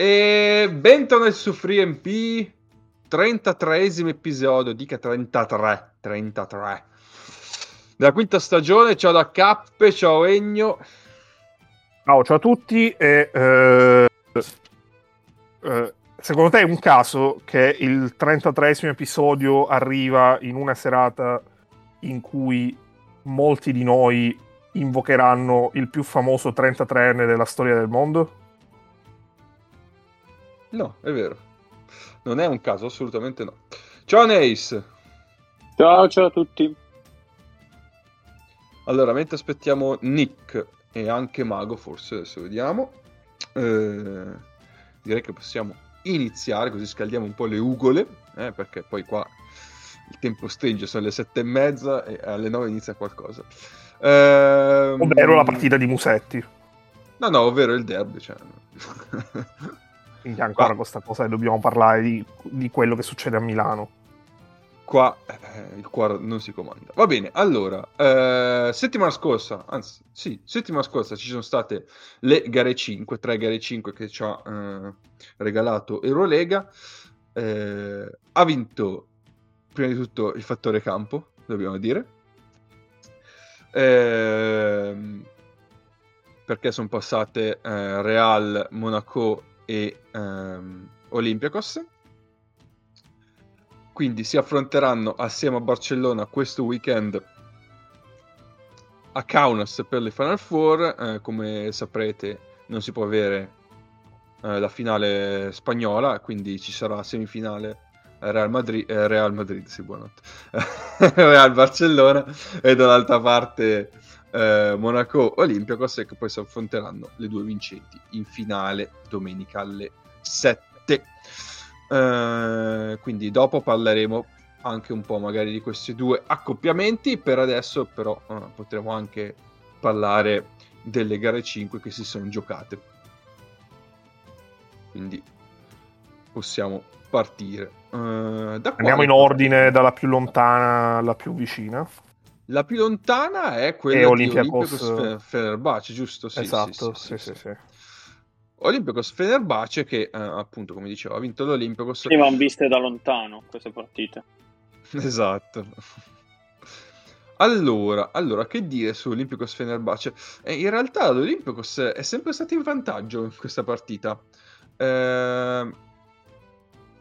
E bentornati su FreeMP, 33esimo episodio, dica 33, 33. Della quinta stagione, ciao da Cappe, ciao Egno. Ciao, ciao a tutti e... Eh, eh, secondo te è un caso che il 33esimo episodio arriva in una serata in cui molti di noi invocheranno il più famoso 33enne della storia del mondo? No, è vero. Non è un caso, assolutamente no. Ciao Neis. Ciao, ciao a tutti. Allora, mentre aspettiamo Nick e anche Mago, forse adesso vediamo, eh, direi che possiamo iniziare, così scaldiamo un po' le ugole, eh, perché poi qua il tempo stringe, sono le sette e mezza e alle nove inizia qualcosa. Eh, ovvero la partita di Musetti. No, no, ovvero il derby. Cioè... Quindi ancora qua... questa cosa che dobbiamo parlare di, di, quello che succede a Milano. Qua eh, il cuore non si comanda. Va bene, allora, eh, settimana scorsa, anzi, sì, settimana scorsa ci sono state le gare 5, tre gare 5 che ci ha eh, regalato Eurolega. Eh, ha vinto prima di tutto il fattore campo, dobbiamo dire. Ehm, perché sono passate eh, Real, Monaco e ehm, Olympiacos. Quindi si affronteranno assieme a Barcellona questo weekend a Kaunas per le Final Four. Eh, come saprete, non si può avere eh, la finale spagnola, quindi ci sarà semifinale Real Madrid, eh, Real Madrid, sì, buonanotte. Real Barcellona e dall'altra parte eh, Monaco Olympiacos che poi si affronteranno le due vincenti in finale domenica alle 7. Eh, quindi dopo parleremo anche un po' magari di questi due accoppiamenti. Per adesso però eh, potremo anche parlare delle gare 5 che si sono giocate. Quindi possiamo partire. Uh, Andiamo in ordine dalla più lontana alla più vicina. La più lontana è quella è Olympiacos... di Olympiacos Fenerbahce, giusto? Sì, esatto, sì, sì, sì, sì. Olympiacos Fenerbahce che eh, appunto come dicevo ha vinto l'Olympiacos prima hanno viste da lontano queste partite. Esatto. Allora, allora che dire su Olympiacos Fenerbahce? Eh, in realtà l'Olympiacos è sempre stato in vantaggio in questa partita. Eh,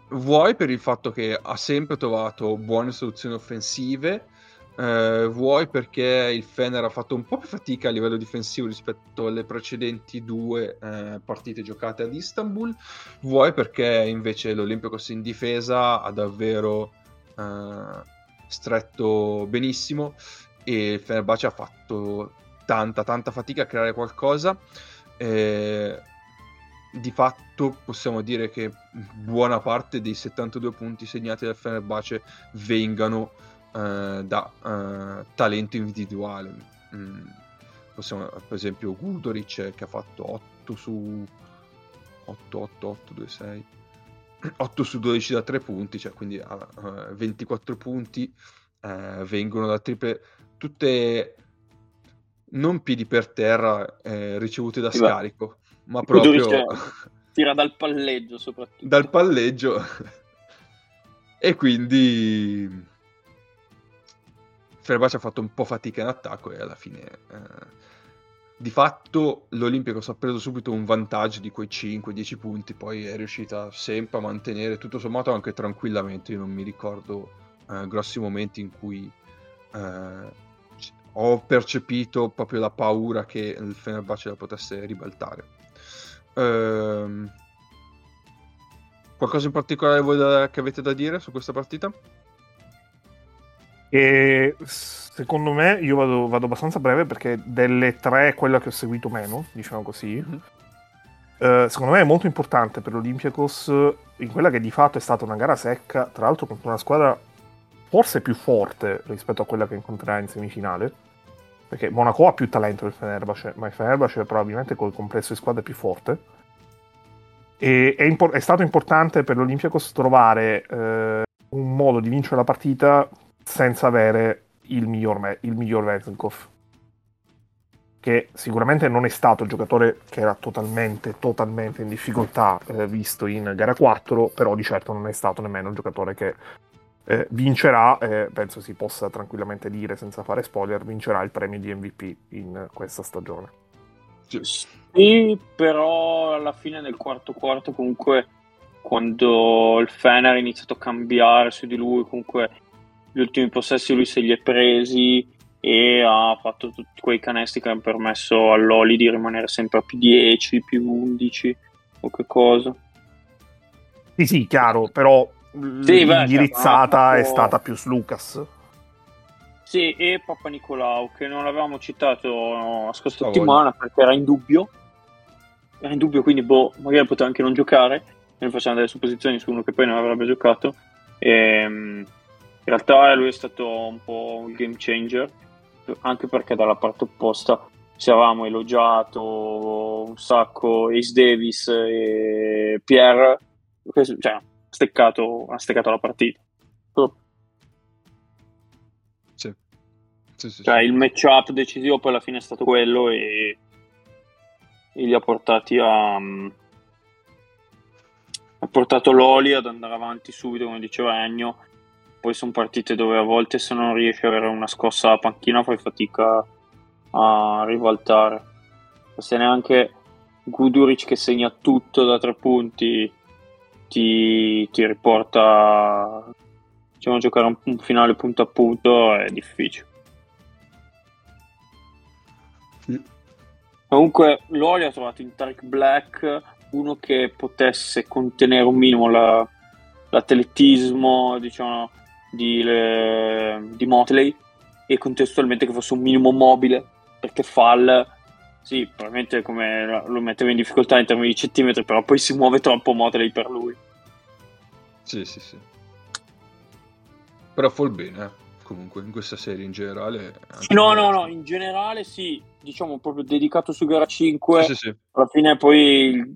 vuoi per il fatto che ha sempre trovato buone soluzioni offensive eh, vuoi perché il Fener ha fatto un po' più fatica a livello difensivo rispetto alle precedenti due eh, partite giocate ad Istanbul, vuoi perché invece l'Olympiacos in difesa ha davvero eh, stretto benissimo e il Fenerbahce ha fatto tanta tanta fatica a creare qualcosa. Eh, di fatto possiamo dire che buona parte dei 72 punti segnati dal Fenerbahce vengano eh, da eh, talento individuale. Mm. Possiamo, per esempio, Gudoric che ha fatto 8 su 8, 8, 8, 2, 6. 8 su 12 da 3 punti, cioè quindi uh, 24 punti uh, vengono da triple, tutte non piedi per terra eh, ricevute da scarico, ma proprio tira dal palleggio soprattutto. Dal palleggio. e quindi Fenerbahce ha fatto un po' fatica in attacco e alla fine eh, di fatto l'Olimpico ha preso subito un vantaggio di quei 5-10 punti poi è riuscita sempre a mantenere tutto sommato anche tranquillamente io non mi ricordo eh, grossi momenti in cui eh, ho percepito proprio la paura che il Fenerbahce la potesse ribaltare ehm, qualcosa in particolare voi da, che avete da dire su questa partita? E secondo me io vado, vado, abbastanza breve perché delle tre è quella che ho seguito meno, diciamo così. Mm-hmm. Uh, secondo me è molto importante per l'Olympiacos in quella che di fatto è stata una gara secca, tra l'altro contro una squadra forse più forte rispetto a quella che incontrerà in semifinale. Perché Monaco ha più talento del Fenerbahce, ma il Fenerbahce è probabilmente col complesso di squadre più forte. E è, impor- è stato importante per l'Olympiacos trovare eh, un modo di vincere la partita senza avere il miglior, me- il miglior Vezenkov. che sicuramente non è stato il giocatore che era totalmente, totalmente in difficoltà eh, visto in gara 4, però di certo non è stato nemmeno il giocatore che eh, vincerà, eh, penso si possa tranquillamente dire senza fare spoiler, vincerà il premio di MVP in questa stagione. Sì, però alla fine del quarto quarto comunque quando il Fener ha iniziato a cambiare su di lui, comunque gli ultimi possessi lui se li è presi e ha fatto tutti quei canestri che hanno permesso all'Oli di rimanere sempre a più 10, più 11 o che cosa. Sì, sì, chiaro, però Sì, beh, l'indirizzata cioè, è stata più su Lucas. Sì, e Papa Nicolau, che non l'avevamo citato la scorsa settimana perché era in dubbio. Era in dubbio, quindi boh, magari poteva anche non giocare. Noi facciamo delle supposizioni su uno che poi non avrebbe giocato. Ehm, in realtà lui è stato un po' un game changer, anche perché dalla parte opposta ci avevamo elogiato un sacco Ace Davis e Pierre, cioè, ha steccato, ha steccato la partita. Sì. Sì, sì, Cioè, il matchup decisivo poi alla fine è stato quello e, e li ha portati a. mm, ha portato l'Oli ad andare avanti subito, come diceva Ennio. Poi sono partite dove a volte se non riesci ad avere una scossa alla panchina fai fatica a ribaltare. Se neanche Guduric che segna tutto da tre punti ti, ti riporta diciamo giocare un, un finale punto a punto è difficile. Sì. Comunque Loli ha trovato in Tarek Black uno che potesse contenere un minimo la- l'atletismo diciamo, di, di Motley e contestualmente che fosse un minimo mobile perché Fall sì, probabilmente come lo metteva in difficoltà in termini di centimetri però poi si muove troppo Motley per lui Sì, sì, sì. Però Fall bene, eh. comunque, in questa serie in generale. no no no in generale sì diciamo proprio dedicato su gara 5 Sì, sì, sì. alla fine poi il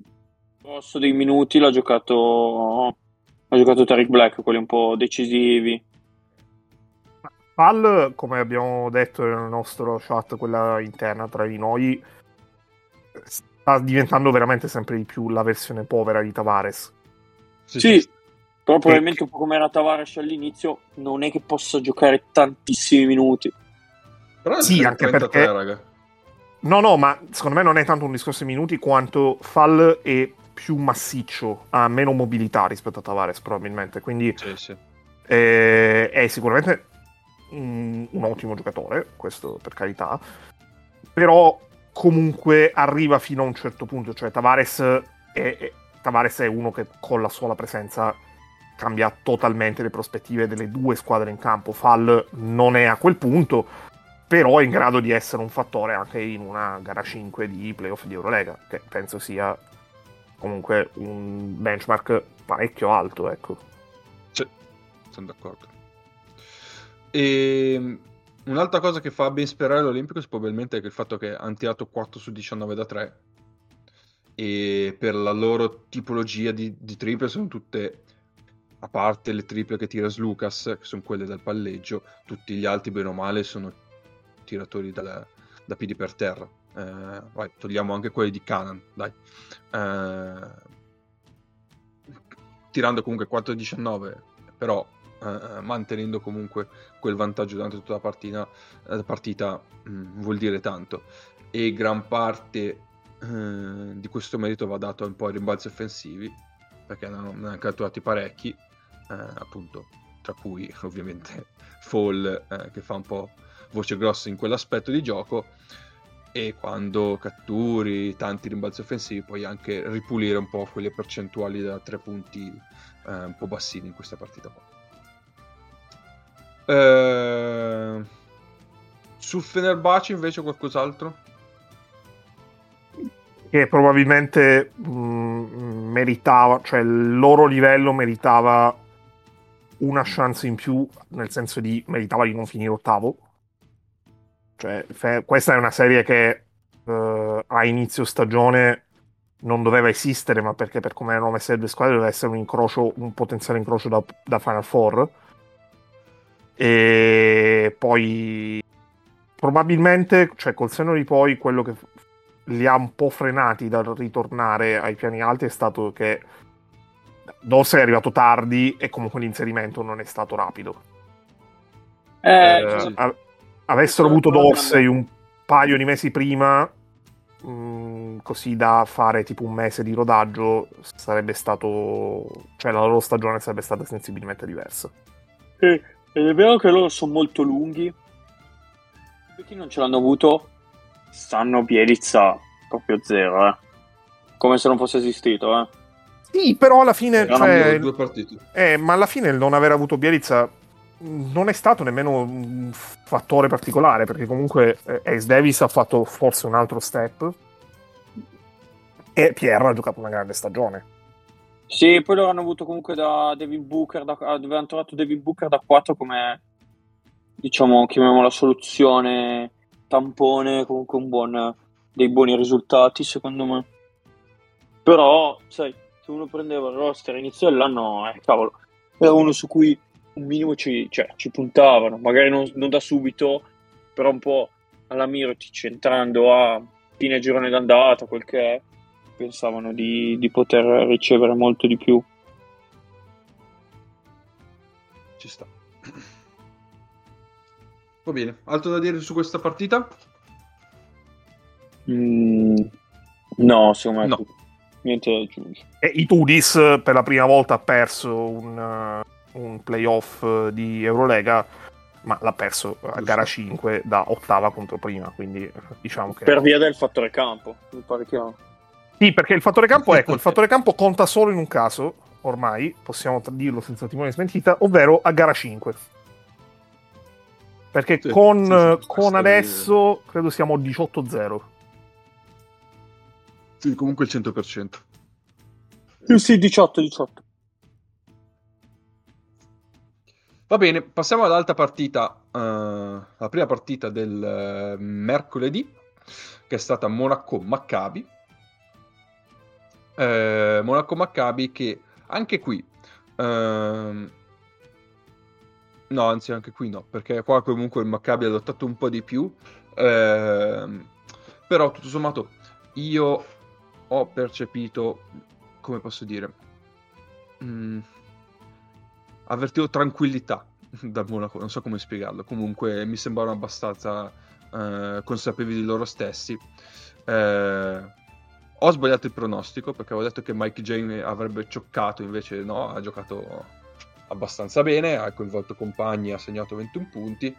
grosso dei minuti l'ha giocato ha giocato Tariq Black quelli un po' decisivi Pal, come abbiamo detto nel nostro chat, quella interna tra di noi, sta diventando veramente sempre di più la versione povera di Tavares. Sì, sì, però probabilmente un po' come era Tavares all'inizio non è che possa giocare tantissimi minuti Però è Sì, anche 33, perché- raga. No, no, ma secondo me non è tanto un discorso di minuti quanto Fall è più massiccio, ha meno mobilità rispetto a Tavares probabilmente, quindi Sì, sì. eh, è sicuramente un, un ottimo giocatore, questo per carità, però comunque arriva fino a un certo punto, cioè Tavares è, è- Tavares è uno che con la sola presenza cambia totalmente le prospettive delle due squadre in campo, Fall non è a quel punto, però è in grado di essere un fattore anche in una gara 5 di playoff di Eurolega, che penso sia comunque un benchmark parecchio alto, ecco. Sì, sono d'accordo. E un'altra cosa che fa ben sperare l'Olympicos probabilmente è il fatto che hanno tirato 4 su 19 da 3 e per la loro tipologia di, di triple sono tutte, a parte le triple che tira Lucas, che sono quelle dal palleggio, tutti gli altri bene o male sono tiratori dal- da piedi per terra. Eh, vai, togliamo anche quelli di Canan, dai. Eh, tirando comunque 4-19, però eh, mantenendo comunque quel vantaggio durante tutta la partita, la partita mh, vuol dire tanto. E gran parte eh, di questo merito va dato un po' ai rimbalzi offensivi, perché ne hanno, ne hanno catturati parecchi, eh, appunto, tra cui ovviamente Fall eh, che fa un po' voce grossa in quell'aspetto di gioco e quando catturi tanti rimbalzi offensivi puoi anche ripulire un po' quelle percentuali da tre punti eh, un po' bassini in questa partita qua. Eh, sul Fenerbahce invece qualcos'altro? che probabilmente mh, meritava, cioè il loro livello meritava una chance in più, nel senso di meritava di non finire ottavo. Cioè, fe- questa è una serie che eh, a inizio stagione non doveva esistere, ma perché per come erano messe le due squadre doveva essere un incrocio, un potenziale incrocio da, da Final Four. E poi probabilmente, cioè col senno di poi, quello che li ha un po' frenati dal ritornare ai piani alti è stato che Dorsey è arrivato tardi e comunque l'inserimento non è stato rapido. Eh, Eh, avessero avuto Dorsey un paio di mesi prima, mh, così da fare tipo un mese di rodaggio, sarebbe stato. cioè la loro stagione sarebbe stata sensibilmente diversa. Sì, ed è vero che loro sono molto lunghi. Per chi non ce l'hanno avuto, sanno Bielizza proprio zero, eh. Come se non fosse esistito, eh. Sì, però alla fine. Erano cioè, due partite. eh, ma alla fine il non aver avuto Bielizza non è stato nemmeno un fattore particolare, perché comunque eh, Ace Davis ha fatto forse un altro step. E Pierre ha giocato una grande stagione. Sì, poi loro hanno avuto comunque da Devin Booker, da, avevano trovato Devin Booker da 4 come, diciamo, chiamiamola soluzione tampone, comunque un buon, dei buoni risultati secondo me. Però, sai, se uno prendeva il roster all'inizio dell'anno, eh, cavolo, era uno su cui un minimo ci, cioè, ci puntavano, magari non, non da subito, però un po' alla Mirotic entrando a fine girone d'andata, quel che è, pensavano di, di poter ricevere molto di più. Ci sta. Va bene, altro da dire su questa partita? Mm, no, secondo me No. niente da aggiungere. E Itudis per la prima volta ha perso un, uh, un playoff eh, di Eurolega, ma l'ha perso a gara 5 da ottava contro prima, quindi eh, diciamo che... Per via del fattore campo, mi pare chiaro. Sì, perché il fattore campo, ecco, il fattore campo conta solo in un caso, ormai, possiamo dirlo senza timore smentita, ovvero a gara 5. Perché sì, con, sì, sì, eh, con adesso credo siamo 18-0. Sì, comunque il 100%. Sì, 18-18. Va bene, passiamo all'altra partita, eh, la prima partita del eh, mercoledì, che è stata Monaco-Maccabi. Eh, Monaco-Maccabi che anche qui... ehm, no, anzi anche qui no, perché qua comunque il Maccabi ha lottato un po' di più. ehm, però tutto sommato io ho percepito, come posso dire, mm, avvertivo tranquillità da Monaco, non so come spiegarlo. Comunque mi sembrano abbastanza eh, consapevoli di loro stessi. Eh, ho sbagliato il pronostico perché avevo detto che Mike Jane avrebbe cioccato, invece no, ha giocato abbastanza bene, ha coinvolto compagni, ha segnato 21 punti.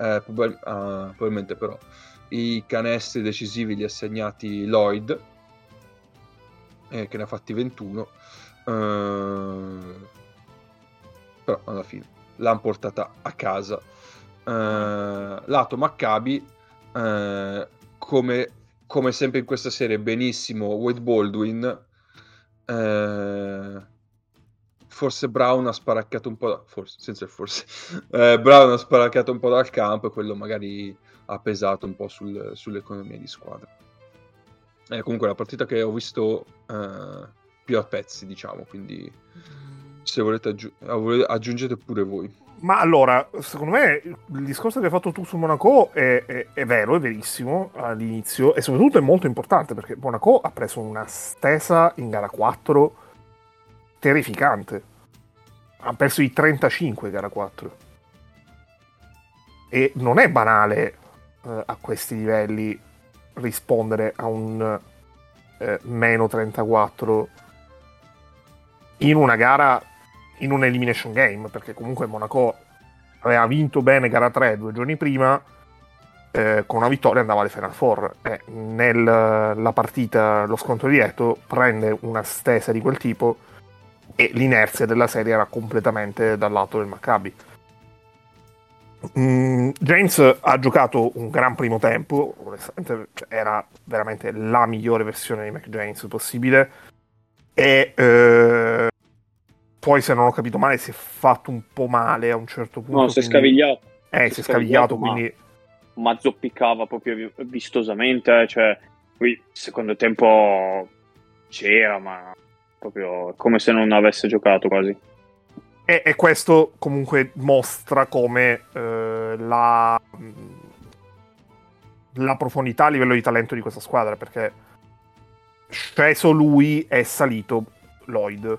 Eh, probab- ah, probabilmente però i canestri decisivi li ha segnati Lloyd, eh, che ne ha fatti 21. Eh, però alla fine l'hanno portata a casa. Eh, lato Maccabi, eh, come, come sempre in questa serie, benissimo Wade Baldwin. Eh, forse Brown ha sparacchiato un po', da- forse, senza il forse, Eh, Brown ha sparacchiato un po' dal campo e quello magari ha pesato un po' sul- sull'economia di squadra. Eh, comunque la partita che ho visto eh, più a pezzi, diciamo, quindi se volete, aggiu- ah, aggiungete pure voi. Ma allora, secondo me il discorso che hai fatto tu su Monaco è, è- è vero, è verissimo all'inizio e soprattutto è molto importante perché Monaco ha preso una stesa in gara 4 terrificante. Ha perso i 35 in gara 4. E non è banale eh, a questi livelli rispondere a un eh, meno 34 in una gara in un elimination game perché comunque Monaco aveva vinto bene gara 3 due giorni prima eh, con una vittoria andava alle Final Four. E nella partita lo scontro diretto prende una stesa di quel tipo e l'inerzia della serie era completamente dal lato del Maccabi. Mm, James ha giocato un gran primo tempo, cioè, era veramente la migliore versione di McJames possibile e eh, poi se non ho capito male si è fatto un po' male a un certo punto. No, si è quindi- scavigliato. Eh, si è scavigliato, ma- quindi Ma zoppicava proprio vi- vistosamente. eh, Cioè, qui secondo tempo c'era, ma proprio come se non avesse giocato quasi. E, e questo comunque mostra come eh, la, la profondità a livello di talento di questa squadra, perché sceso lui è salito Lloyd,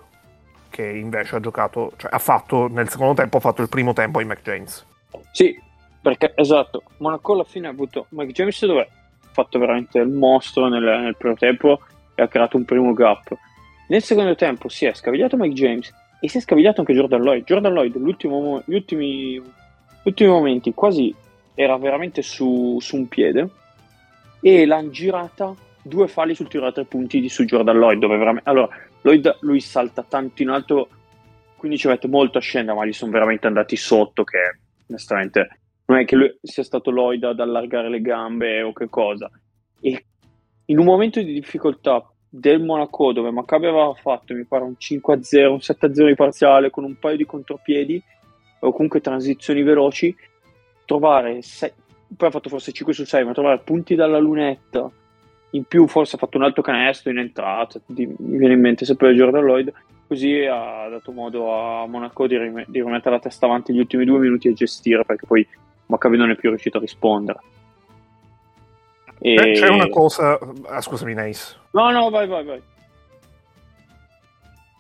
che invece ha giocato, cioè ha fatto nel secondo tempo, ha fatto il primo tempo in McJames. Sì, perché esatto, Monaco alla fine ha avuto Mike James dove ha fatto veramente il mostro nel, nel primo tempo e ha creato un primo gap. Nel secondo tempo si è scavigliato Mike James e si è scavigliato anche Jordan Lloyd. Jordan Lloyd, gli ultimi, ultimi momenti, quasi era veramente su, su un piede e l'hanno girata due falli sul tiro da tre punti di su Jordan Lloyd. Dove veramente, allora, Lloyd lui salta tanto in alto, quindi ci mette molto a scendere, ma gli sono veramente andati sotto. Che onestamente non è che lui sia stato Lloyd ad allargare le gambe o che cosa. E in un momento di difficoltà del Monaco, dove Maccabi aveva fatto, mi pare, un 5-0, un 7-0 di parziale con un paio di contropiedi o comunque transizioni veloci, trovare, sei, poi ha fatto forse 5 su 6, ma trovare punti dalla lunetta, in più forse ha fatto un altro canestro in entrata, di, mi viene in mente sempre Jordan Lloyd, così ha dato modo a Monaco di, rim- di rimettere la testa avanti gli ultimi due minuti e gestire, perché poi Maccabi non è più riuscito a rispondere. E... Beh, c'è una cosa. Ah, scusami, Nice. No, no, vai, vai, vai.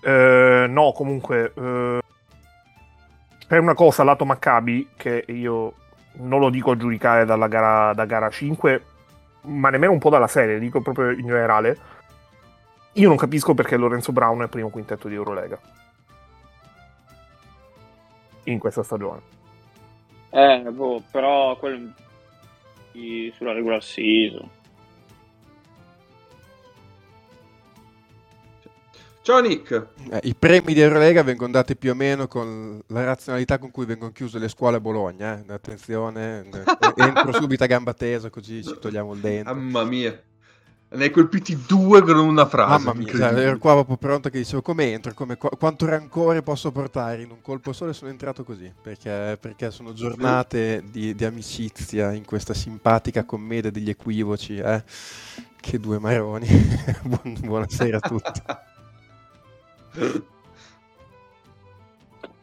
Eh, no, comunque. Eh, c'è una cosa lato Maccabi che io non lo dico a giudicare dalla gara, da gara 5, ma nemmeno un po' dalla serie, dico proprio in generale. Io non capisco perché Lorenzo Brown è il primo quintetto di Eurolega in questa stagione. Eh, boh, però quello sulla regular season. Ciao Nick. Eh, I premi di Eurolega vengono dati più o meno con la razionalità con cui vengono chiuse le scuole a Bologna. Eh. Attenzione, entro subito a gamba tesa così ci togliamo il dente. Mamma mia. Ne hai colpiti due con una frase. Mamma mia, cioè, ero qua proprio pronto che dicevo come entro, come, qu- quanto rancore posso portare in un colpo solo e sono entrato così, perché, perché sono giornate di, di, amicizia in questa simpatica commedia degli equivoci. Eh? Che due maroni. Buon, buonasera a tutti.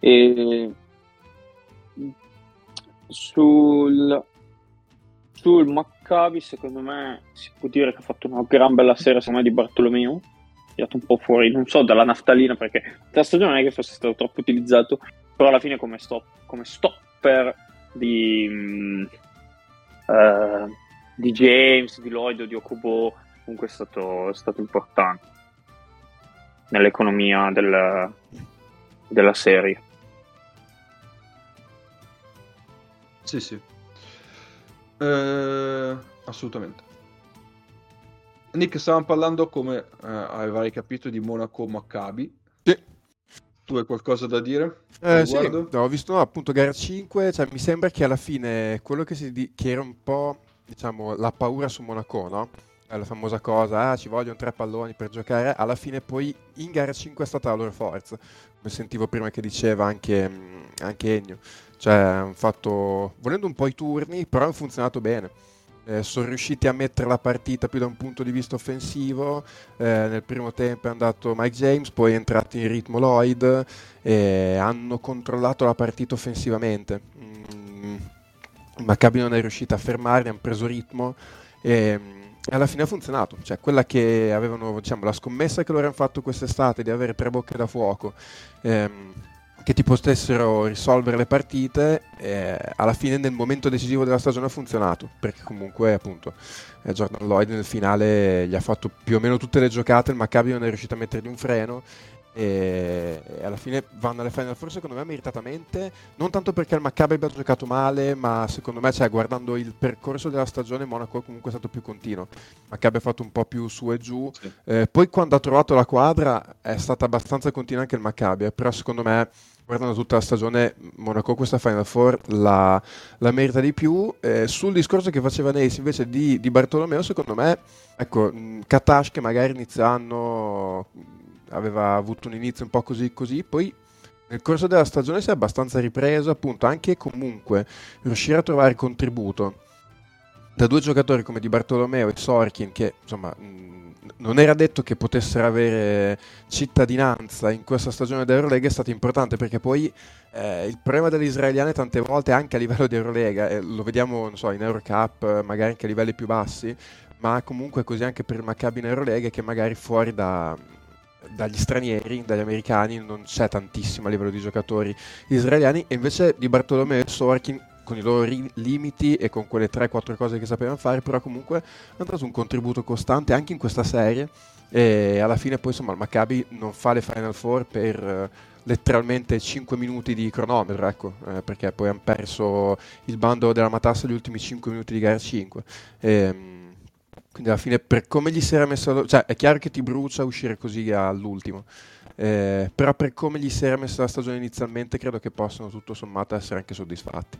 e sul sul Maccabi secondo me si può dire che ha fatto una gran bella serie secondo me di Bartolomeo. Tirato un po' fuori, non so, dalla naftalina perché la stagione non è che fosse stato troppo utilizzato però alla fine come, stop, come stopper di, um, uh, di James, di Lloyd di Okubo comunque è stato, è stato importante nell'economia del, della serie sì sì eh, assolutamente. Nick, stavamo parlando, come eh, avrai capito, di Monaco Maccabi. Sì. Tu hai qualcosa da dire? Eh, sì, ho visto appunto gara 5, cioè, mi sembra che alla fine quello che, si di- che era un po' diciamo, la paura su Monaco, no? La famosa cosa, ah, ci vogliono tre palloni per giocare, alla fine poi in gara 5 è stata la loro forza, come sentivo prima che diceva anche, anche Ennio. Cioè, hanno fatto, volendo un po' i turni, però hanno funzionato bene. Eh, sono riusciti a mettere la partita più da un punto di vista offensivo. Eh, nel primo tempo è andato Mike James, poi è entrato in ritmo Lloyd e hanno controllato la partita offensivamente. Mm, Maccabi non è riuscita a fermarli, hanno preso ritmo e alla fine ha funzionato. Cioè, quella che avevano, diciamo, la scommessa che loro hanno fatto quest'estate di avere tre bocche da fuoco. Ehm, che ti potessero risolvere le partite, eh, alla fine nel momento decisivo della stagione ha funzionato, perché comunque appunto eh, Jordan Lloyd nel finale gli ha fatto più o meno tutte le giocate, il Maccabi non è riuscito a mettergli un freno e, alla fine vanno alle final forse secondo me meritatamente, non tanto perché il Maccabi abbia giocato male, ma secondo me cioè, guardando il percorso della stagione Monaco comunque è stato più continuo, il Maccabi ha fatto un po' più su e giù, sì. eh, poi quando ha trovato la quadra è stata abbastanza continua anche il Maccabi, eh, però secondo me guardando tutta la stagione, Monaco questa Final Four la, la merita di più. Eh, sul discorso che faceva Nace invece di, di, Bartolomeo, secondo me, ecco, Katash che magari inizio anno aveva avuto un inizio un po' così così, poi nel corso della stagione si è abbastanza ripreso, appunto, anche comunque riuscire a trovare contributo. Da due giocatori come Di Bartolomeo e Sorkin che insomma mh, non era detto che potessero avere cittadinanza in questa stagione dell'Eurolega è stato importante perché poi eh, il problema delle israeliane tante volte anche a livello di Eurolega, eh, lo vediamo so, in Eurocup, magari anche a livelli più bassi, ma comunque così anche per il Maccabi in Eurolega che magari fuori da, dagli stranieri, dagli americani, non c'è tantissimo a livello di giocatori israeliani e invece di Bartolomeo e Sorkin con i loro ri- limiti e con quelle 3-4 cose che sapevano fare, però comunque hanno dato un contributo costante anche in questa serie e alla fine poi insomma il Maccabi non fa le Final Four per uh, letteralmente 5 minuti di cronometro, ecco, eh, perché poi hanno perso il bando della matassa gli ultimi 5 minuti di gara 5. E, um, quindi alla fine per come gli si era messo, cioè è chiaro che ti brucia uscire così all'ultimo. Eh, però per come gli si era messa la stagione inizialmente credo che possano tutto sommato essere anche soddisfatti.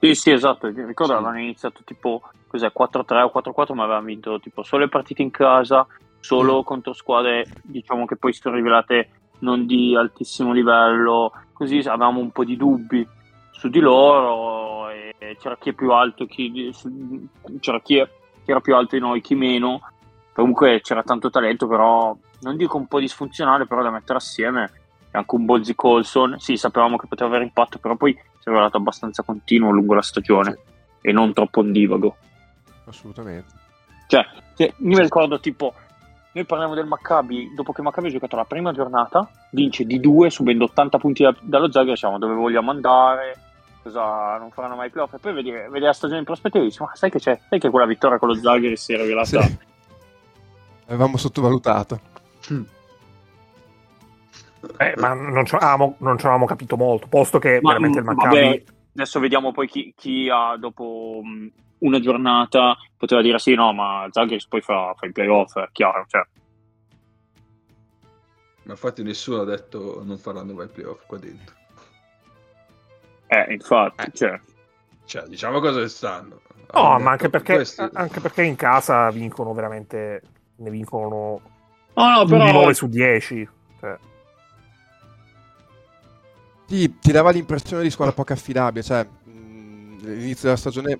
Sì, sì, esatto. Ricordo sì. avevano iniziato tipo cos'è, 4-3 o 4-4, ma avevano vinto tipo solo le partite in casa, solo mm. contro squadre diciamo che poi si sono rivelate non di altissimo livello. Così avevamo un po' di dubbi su di loro. C'era chi è più alto, chi, c'era chi, è, chi era più alto di noi, chi meno. Comunque c'era tanto talento, però non dico un po' disfunzionale, però da mettere assieme. Anche un Bozzi Colson, sì, sapevamo che poteva avere impatto, però poi si è rivelato abbastanza continuo lungo la stagione e non troppo ondivago. Assolutamente. Cioè, io mi ricordo tipo, noi parliamo del Maccabi, dopo che Maccabi ha giocato la prima giornata, vince di due, subendo 80 punti da, dallo Zagreb, diciamo dove vogliamo andare, cosa non faranno mai playoff, e poi vedere, vedere la stagione in prospettiva e dici, ma sai che c'è? Sai che quella vittoria con lo Zagreb si era rivelata... Sì. Avevamo sottovalutato. Mm. Eh, ma non ci, avevamo, non ci, avevamo, capito molto, posto che ma, veramente il Maccabi... Vabbè, adesso vediamo poi chi, chi ha dopo una giornata poteva dire sì, no, ma Zagris poi fa, fa il playoff, è chiaro, cioè. Ma infatti nessuno ha detto non faranno mai playoff qua dentro. Eh, infatti, eh. Cioè. cioè. diciamo cosa stanno. No, ma anche perché, anche perché in casa vincono veramente, ne vincono no, no, però... 9 su 10. Cioè. Sì, ti dava l'impressione di squadra poco affidabile, cioè mh, l'inizio della stagione...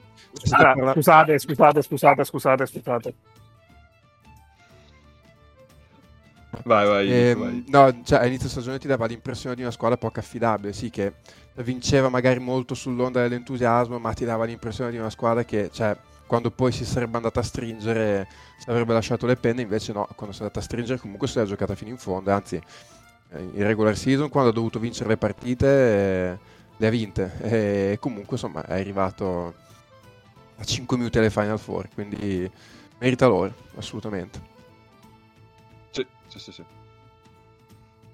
Ah, parla... Scusate, scusate, scusate, scusate, scusate. Vai, vai, eh, vai. No, cioè all'inizio stagione ti dava l'impressione di una squadra poco affidabile, sì, che vinceva magari molto sull'onda dell'entusiasmo, ma ti dava l'impressione di una squadra che, cioè, quando poi si sarebbe andata a stringere, si avrebbe lasciato le penne, invece no, quando si è andata a stringere comunque si è giocata fino in fondo, anzi in regular season quando ha dovuto vincere le partite eh, le ha vinte e comunque insomma è arrivato a 5 minuti alle Final Four quindi merita loro assolutamente sì sì sì.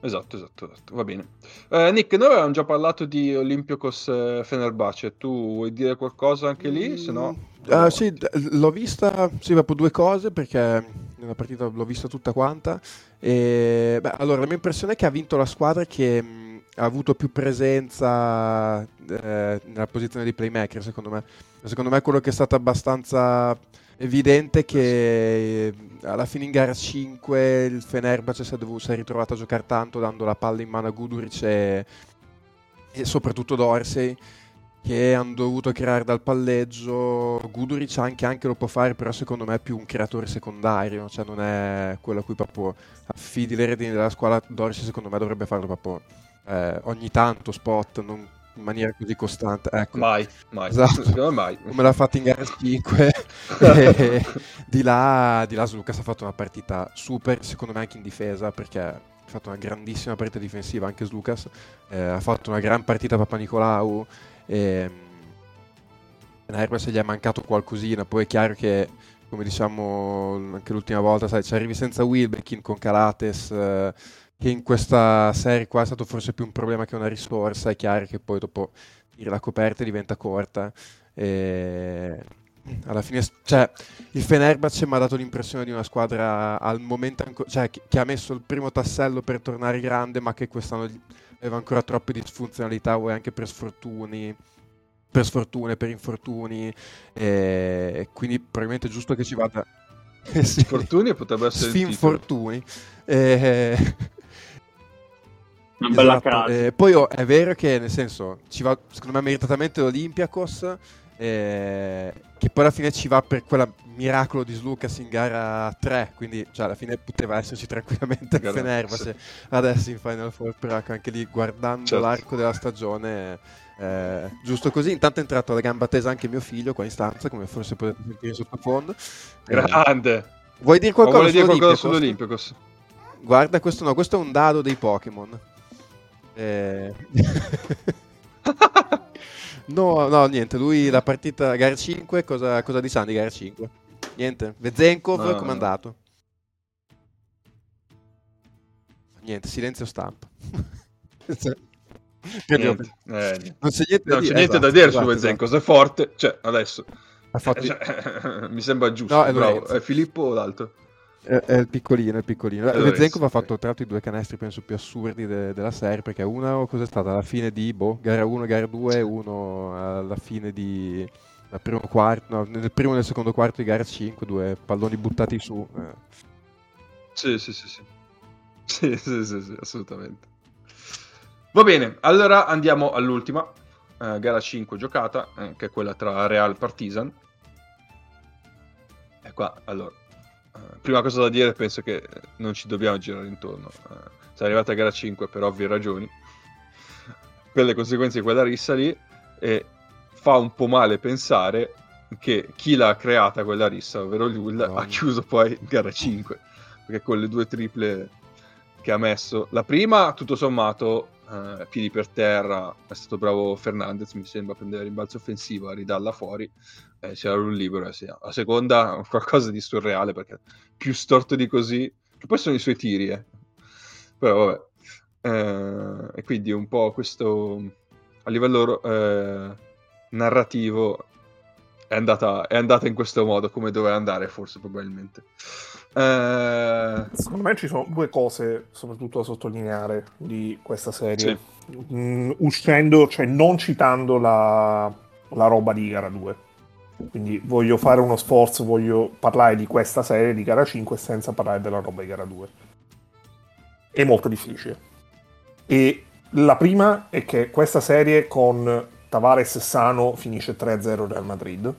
Esatto, esatto, esatto, va bene. Eh, Nick, noi avevamo già parlato di Olympiacos eh, Fenerbahce, tu vuoi dire qualcosa anche lì? Se no... Uh, sì, l'ho vista, sì, proprio due cose perché nella partita l'ho vista tutta quanta. E, beh, allora, la mia impressione è che ha vinto la squadra che mh, ha avuto più presenza eh, nella posizione di playmaker, secondo me. Secondo me quello che è stato abbastanza evidente che alla fine in gara 5 il Fenerbahce si è, dovuto, si è ritrovato a giocare tanto dando la palla in mano a Guduric e, e soprattutto Dorsey che hanno dovuto creare dal palleggio. Guduric anche, anche lo può fare, però secondo me è più un creatore secondario, cioè non è quello a cui proprio affidi le redini della squadra. Dorsey secondo me dovrebbe farlo proprio eh, ogni tanto spot, non in maniera così costante. Ecco. Mai, mai. Esatto. mai. Come l'ha fatto in gara 5. di, là, di là Lucas ha fatto una partita super, secondo me anche in difesa, perché ha fatto una grandissima partita difensiva anche Lucas. Eh, ha fatto una gran partita Papa Nicolau. E, Nerva se gli è mancato qualcosina, poi è chiaro che come diciamo anche l'ultima volta, sai, ci arrivi senza Wilbekin con Calates, eh, che in questa serie qua è stato forse più un problema che una risorsa, è chiaro che poi dopo la coperta diventa corta. E alla fine, cioè, il Fenerbahce mi ha dato l'impressione di una squadra al momento, anco- cioè, che, ha messo il primo tassello per tornare grande, ma che quest'anno aveva ancora troppe disfunzionalità o anche per sfortuni per sfortune, per infortuni e quindi probabilmente è giusto che ci vada eh sì. Infortuni potrebbe essere Sfinfortuni eh... Una bella esatto. Eh, poi oh, è vero che nel senso ci va secondo me meritatamente l'Olympiakos eh, che poi alla fine ci va per quel miracolo di Slucas in gara 3, quindi cioè, alla fine poteva esserci tranquillamente il Fenerbahce sì. adesso in Final Four, però anche lì guardando certo. l'arco della stagione, eh, giusto così, intanto è entrato alla gamba tesa anche mio figlio qua in stanza, come forse potete sentire sottofondo. Grande! Eh, vuoi dire qualcosa, vuoi dire qualcosa sull'Olimpicos? Guarda, questo no, questo è un dado dei Pokémon. Eh... No, no, niente, lui la partita gara 5, cosa, cosa di Sandi gara 5? Niente, Vezenkov no, come è andato? Niente, silenzio stampa. niente. Eh, non c'è niente, no, da, c'è dire, niente esatto, da dire esatto, su Vezenkov, esatto. è forte, cioè adesso. Fatto... Cioè, mi sembra giusto, no, è bravo. È Filippo o l'altro? È, è, il piccolino, è il piccolino. Allora, Vezenkov ha fatto tra l'altro i due canestri penso più assurdi de- della serie perché uno cos'è stata alla fine di boh, gara 1, gara 2 uno alla fine di primo quarto, no, nel primo e nel secondo quarto di gara 5, due palloni buttati su. Eh. Sì, sì, sì, sì. Sì, sì, sì, sì, assolutamente. Va bene, allora andiamo all'ultima, eh, gara 5 giocata, eh, che è quella tra Real e Partizan. E qua, allora, prima cosa da dire, penso che non ci dobbiamo girare intorno. Uh, siamo arrivati a gara 5 per ovvie ragioni, per le conseguenze di quella rissa lì, e fa un po' male pensare che chi l'ha creata quella rissa, ovvero Lul, no. ha chiuso poi gara 5, perché con le due triple che ha messo, la prima tutto sommato uh, piedi per terra, è stato bravo Fernandez, mi sembra, a prendere il rimbalzo offensivo, a ridarla fuori, eh, c'era un libero. Eh, sì. La seconda, qualcosa di surreale, perché più storto di così, che poi sono i suoi tiri, eh. però vabbè. Eh, e quindi un po' questo, a livello eh, narrativo, è andata, è andata in questo modo, come doveva andare forse probabilmente. Eh... Secondo me ci sono due cose soprattutto da sottolineare di questa serie. Sì. Mm, uscendo, cioè non citando la, la roba di gara 2. Quindi voglio fare uno sforzo, voglio parlare di questa serie di gara 5 senza parlare della roba di gara 2. È molto difficile. E la prima è che questa serie con Tavares sano finisce 3-0 Real Madrid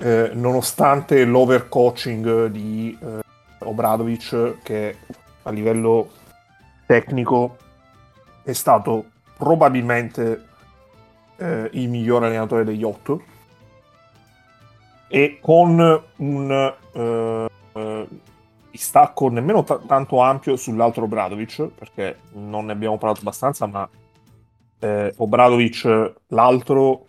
eh, nonostante l'overcoaching di eh, Obradovic, che a livello tecnico è stato probabilmente eh, il miglior allenatore degli otto, e con un eh, distacco nemmeno t- tanto ampio sull'altro Obradovic, perché non ne abbiamo parlato abbastanza, ma eh, Obradovic l'altro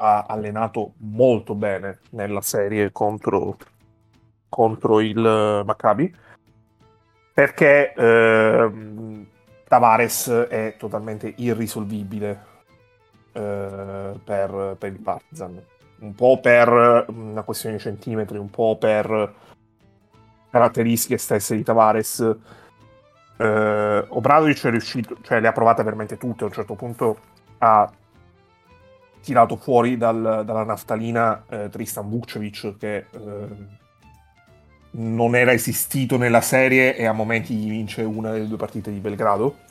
ha allenato molto bene nella serie contro, contro il Maccabi perché eh, Tavares è totalmente irrisolvibile eh, per, per, il Partizan. Un po' per una questione di centimetri un po' per caratteristiche stesse di Tavares. Eh, Obradovic è riuscito cioè le ha provate veramente tutte. A un certo punto ha tirato fuori dal, dalla naftalina eh, Tristan Vukcevic che eh, non era esistito nella serie e a momenti vince una delle due partite di Belgrado.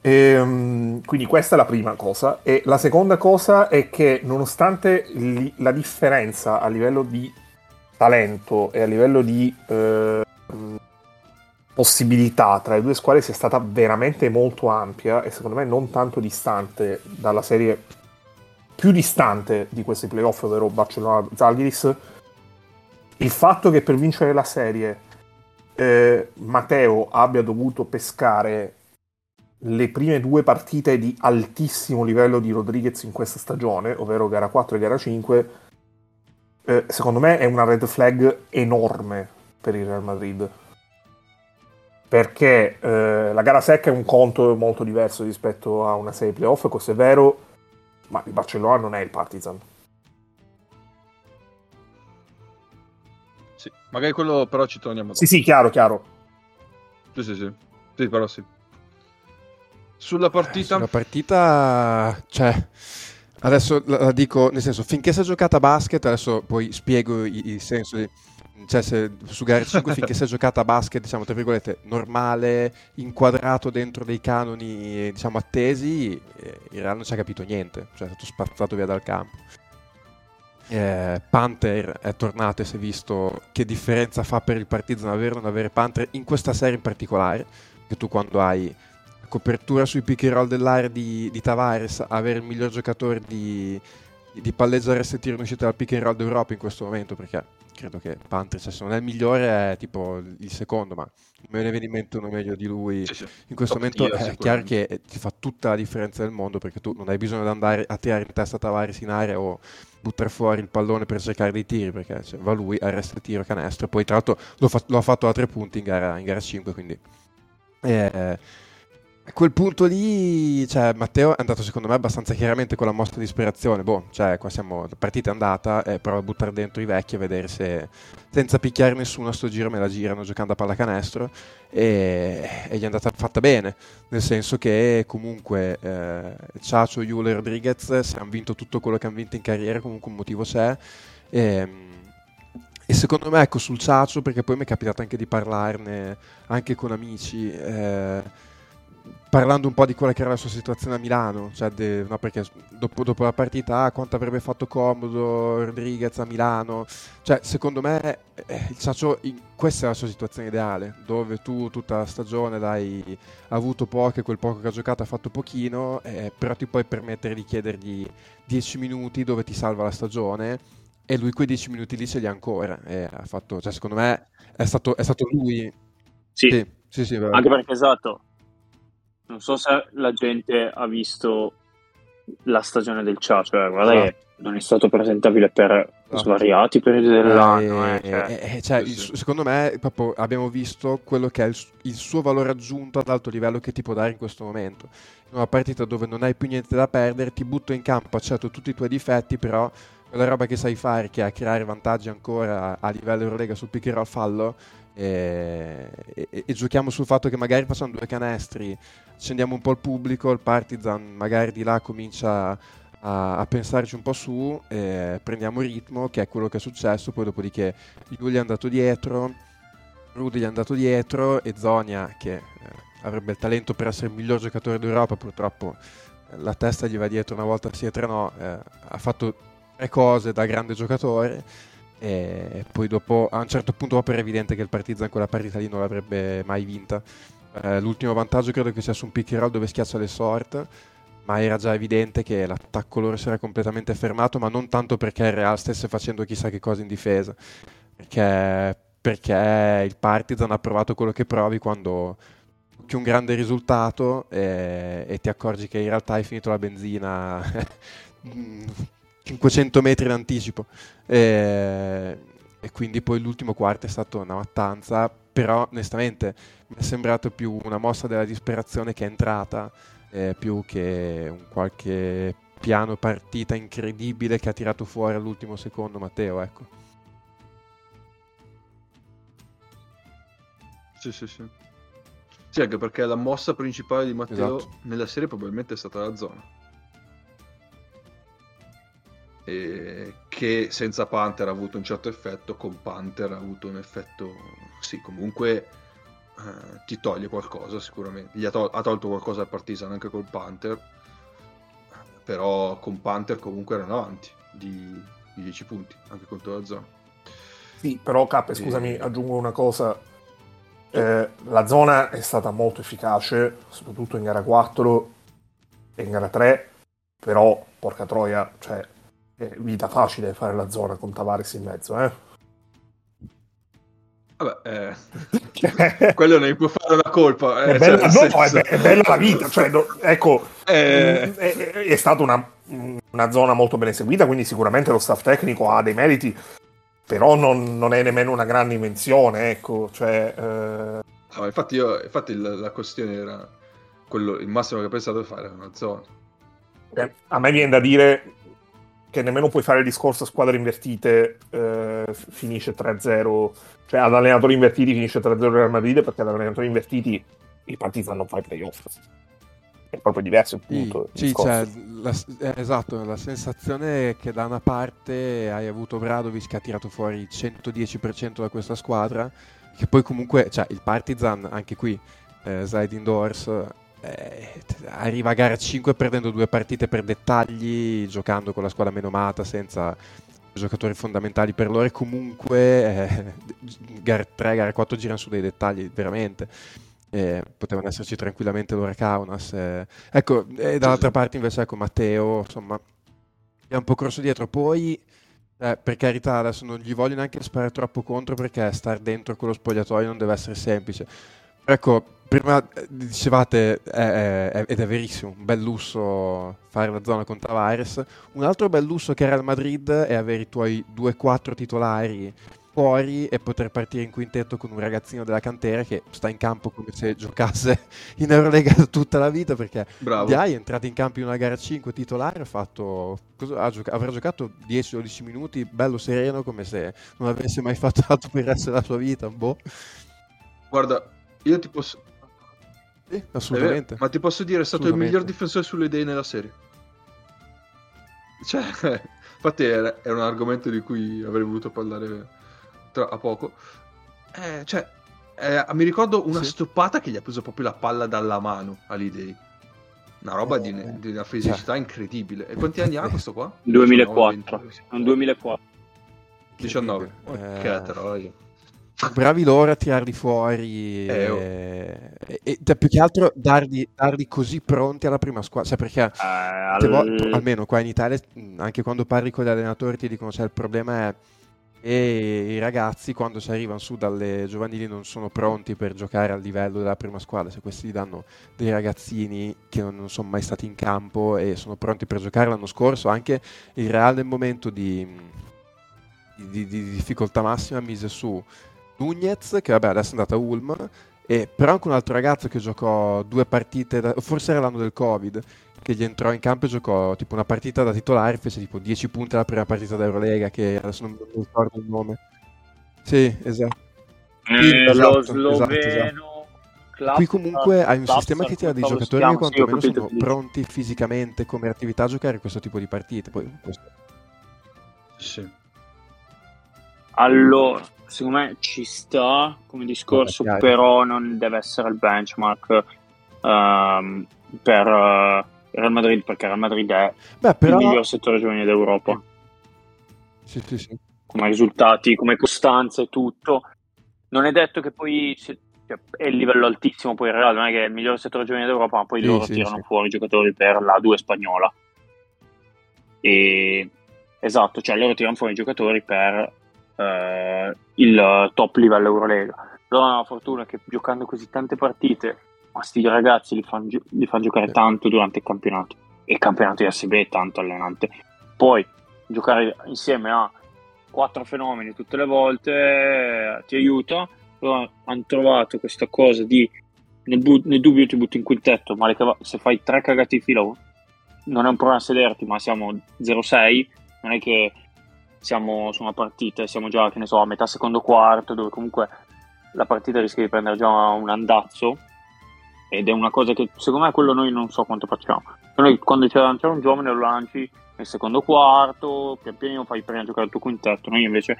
E, ehm, quindi questa è la prima cosa. E la seconda cosa è che nonostante li, la differenza a livello di talento e a livello di eh, possibilità tra le due squadre sia stata veramente molto ampia e secondo me non tanto distante dalla serie più distante di questi playoff, ovvero Barcellona-Zalgiris, il fatto che per vincere la serie eh, Matteo abbia dovuto pescare le prime due partite di altissimo livello di Rodriguez in questa stagione, ovvero gara 4 e gara 5, eh, secondo me è una red flag enorme per il Real Madrid perché eh, la gara secca è un conto molto diverso rispetto a una serie playoff, questo è vero, ma il Barcellona non è il Partizan. Sì, magari quello però ci torniamo dopo. Sì, sì, chiaro, chiaro. Sì, sì, sì, sì però sì. Sulla partita... Eh, sulla partita, cioè, adesso la, la, dico, nel senso, finché si è giocata a basket, adesso poi spiego il, il senso di cioè se, su gara 5 finché si è giocata a basket diciamo tra virgolette normale inquadrato dentro dei canoni diciamo attesi eh, il Real non ci ha capito niente. Cioè è stato spazzato via dal campo. Eh, Panther è tornato e si è visto che differenza fa per il Partizan avere o non avere Panther in questa serie in particolare che tu quando hai copertura sui pick and roll dell'area di, di Tavares avere il miglior giocatore di, di palleggiare e tiro in uscita dal pick and roll d'Europa in questo momento perché credo che Panther cioè, se non è il migliore è tipo il secondo ma me ne viene in mente uno meglio di lui. Sì, sì. in questo Top momento tier, è chiaro che ti fa tutta la differenza del mondo perché tu non hai bisogno di andare a tirare in testa Tavares in area o buttare fuori il pallone per cercare dei tiri perché cioè, va lui, arresta il tiro, canestro. Poi tra l'altro lo, fa- lo ha fatto a tre punti in gara, in gara 5 quindi eh, a quel punto lì cioè, Matteo è andato secondo me abbastanza chiaramente con la mossa di ispirazione. Boh, cioè qua siamo, la partita è andata e prova a buttare dentro i vecchi a vedere se senza picchiare nessuno a sto giro me la girano giocando a pallacanestro. E, e gli è andata fatta bene nel senso che comunque eh, Ciacio, e Rodriguez se hanno vinto tutto quello che hanno vinto in carriera comunque un motivo c'è. E, e secondo me ecco sul Ciacio perché poi mi è capitato anche di parlarne anche con amici eh, parlando un po' di quella che era la sua situazione a Milano, cioè de- no, perché dopo, dopo la partita ah, quanto avrebbe fatto comodo Rodriguez a Milano, cioè secondo me eh, il Ciacio in- questa è la sua situazione ideale, dove tu tutta la stagione l'hai avuto poco e quel poco che ha giocato ha fatto pochino, eh, però ti puoi permettere di chiedergli 10 minuti dove ti salva la stagione e lui quei 10 minuti lì ce li ha ancora, e ha fatto, cioè secondo me è stato, è stato lui... Sì, Sì, sì, sì, anche perché esatto. Non so se la gente ha visto la stagione del Cia, cioè guarda Esatto. che non è stato presentabile per svariati periodi dell'anno. eh, Eh, cioè. eh, eh, cioè, Sì, il sì. su- secondo me proprio abbiamo visto quello che è il, su- il suo valore aggiunto ad alto livello che ti può dare in questo momento. In una partita dove non hai più niente da perdere, ti butto in campo, accetto tutti i tuoi difetti, però quella roba che sai fare, che è creare vantaggi ancora a livello Eurolega sul pick and roll fallo, e, e- e giochiamo sul fatto che magari facciamo due canestri, accendiamo un po' il pubblico, il Partizan magari di là comincia a, a pensarci un po' su, eh, prendiamo ritmo, che è quello che è successo, poi dopodiché Giulio è andato dietro, Rudy è andato dietro e Zonia, che eh, avrebbe il talento per essere il miglior giocatore d'Europa, purtroppo eh, la testa gli va dietro una volta sì e tre no, eh, ha fatto tre cose da grande giocatore e poi dopo a un certo punto era evidente che il Partizan quella partita lì non l'avrebbe mai vinta. Eh, l'ultimo vantaggio credo che sia su un pick and roll dove schiaccia le sort ma era già evidente che l'attacco loro si era completamente fermato, ma non tanto perché il Real stesse facendo chissà che cosa in difesa, perché, perché il Partizan ha provato quello che provi quando un grande risultato e, e ti accorgi che in realtà hai finito la benzina 500 metri in anticipo. E, e quindi poi l'ultimo quarto è stato una mattanza, però onestamente mi è sembrato più una mossa della disperazione che è entrata eh, più che un qualche piano partita incredibile che ha tirato fuori all'ultimo secondo Matteo, ecco. Sì, sì, sì. Sì, anche perché la mossa principale di Matteo Esatto. nella serie probabilmente è stata la zona. E che senza Panther ha avuto un certo effetto, con Panther ha avuto un effetto, sì, comunque eh, ti toglie qualcosa sicuramente. Gli ha, tol- ha tolto qualcosa al Partizan anche col Panther, però con Panther comunque erano avanti di, di 10 punti, anche contro la zona. Sì, però Cappe, scusami, aggiungo una cosa. Eh, la zona è stata molto efficace, soprattutto in gara 4 e in gara 3, però, porca troia, cioè, è vita facile fare la zona con Tavares in mezzo, eh? Vabbè, eh, quello ne può fare una colpa. eh, è, cioè, bella, nel no, no, è, senso- be- è bella la vita, cioè, no, ecco, Eh, è, è- stata una, una zona molto ben eseguita, quindi sicuramente lo staff tecnico ha dei meriti, però non, non è nemmeno una grande invenzione, ecco, cioè... eh, no, infatti, io, infatti il- la questione era quello, il massimo che ho pensato di fare era una zona. Eh, A me viene da dire che nemmeno puoi fare il discorso a squadre invertite eh, finisce 3-0, cioè ad allenatori invertiti finisce 3-0 Real Madrid perché ad allenatori invertiti i Partizan non fa i playoff. è proprio diverso il Sì, punto. il sì, cioè, la- eh, esatto, la sensazione è che da una parte hai avuto Bradovic che ha tirato fuori il 110% da questa squadra, che poi comunque, cioè il Partizan, anche qui, eh, slide indoors, eh, arriva a gara 5 perdendo due partite per dettagli, giocando con la squadra menomata, senza giocatori fondamentali per loro e comunque eh, gara 3, gara 4 girano su dei dettagli veramente. Eh, potevano esserci tranquillamente l'ora Kaunas. eh. Ecco, e dall'altra parte invece ecco Matteo, insomma, è un po' corso dietro. Poi, eh, per carità, adesso non gli voglio neanche sparare troppo contro perché star dentro quello spogliatoio non deve essere semplice. Ecco, prima eh, dicevate, eh, eh, ed è verissimo, un bel lusso fare la zona con Tavares. Un altro bel lusso che era il Madrid è avere i tuoi 2-4 titolari fuori e poter partire in quintetto con un ragazzino della cantera che sta in campo come se giocasse in Eurolega tutta la vita perché Bravo. Diai è entrato in campo in una gara 5 titolare ha fatto ha gioca- avrà giocato 10-12 minuti bello sereno come se non avesse mai fatto altro per il resto della sua vita boh Guarda, io ti posso... Sì, è assolutamente ma ti posso dire, è stato il miglior difensore sulle idee nella serie. Cioè, infatti era, era un argomento di cui avrei voluto parlare tra a poco. Eh, cioè, eh, mi ricordo una Sì. stoppata che gli ha preso proprio la palla dalla mano all'idei. Una roba di, Eh, di una fisicità incredibile. E quanti anni ha questo qua? 2004. 19, È un 2004. 19. Incredibile. Che Eh, troia. Bravi loro a tirarli fuori Eh, oh. e, e- e- più che altro darli, darli così pronti alla prima squadra cioè perché Eh, Te vo- al- almeno qua in Italia, anche quando parli con gli allenatori, ti dicono cioè, il problema è che i ragazzi quando si arrivano su dalle giovanili non sono pronti per giocare al livello della prima squadra. Se questi gli danno dei ragazzini che non, non sono mai stati in campo e sono pronti per giocare l'anno scorso, anche il Real nel momento di- di- di difficoltà massima mise su Nunez, che vabbè adesso è andato a Ulm, e però anche un altro ragazzo che giocò due partite, da- forse era l'anno del Covid, che gli entrò in campo e giocò tipo una partita da titolare, fece tipo 10 punti alla prima partita d'Eurolega, che adesso non mi ricordo il nome. Sì, esatto. Eh, Sì, esatto, lo esatto, sloveno. Klapp- Qui comunque hai un sistema che tira dei giocatori che? Sì, quantomeno capito sono pronti fisicamente come attività a giocare questo tipo di partite. Poi questo- Sì. Allora, secondo me ci sta come discorso, chiaro. però non deve essere il benchmark ehm, per eh, Real Madrid, perché Real Madrid è Beh, però... il miglior settore giovanile d'Europa, Sì, sì, sì. come risultati, come costanza e tutto. Non è detto che poi se- cioè, è il livello altissimo, poi il Real non è che è il miglior settore giovanile d'Europa, ma poi Sì, loro sì, tirano sì. fuori giocatori per la 2 spagnola. E esatto, cioè loro tirano fuori giocatori per eh, il top livello Eurolega. Loro hanno la fortuna che giocando così tante partite, ma sti ragazzi li fanno gio- fan giocare tanto durante il campionato. E il campionato di ASB è tanto allenante. Poi giocare insieme a quattro fenomeni tutte le volte eh, ti aiuta. Loro hanno trovato questa cosa di nel, bu- nel dubbio ti butti in quintetto, ma le cava- se fai tre cagate in fila non è un problema sederti, ma siamo 0-6, non è che siamo su una partita e siamo già, che ne so, a metà secondo quarto, dove comunque la partita rischia di prendere già un andazzo. Ed è una cosa che secondo me quello noi non so quanto facciamo. Noi quando c'è da lanciare un giovane lo lanci nel secondo quarto, pian piano fai prima giocare il tuo quintetto, noi invece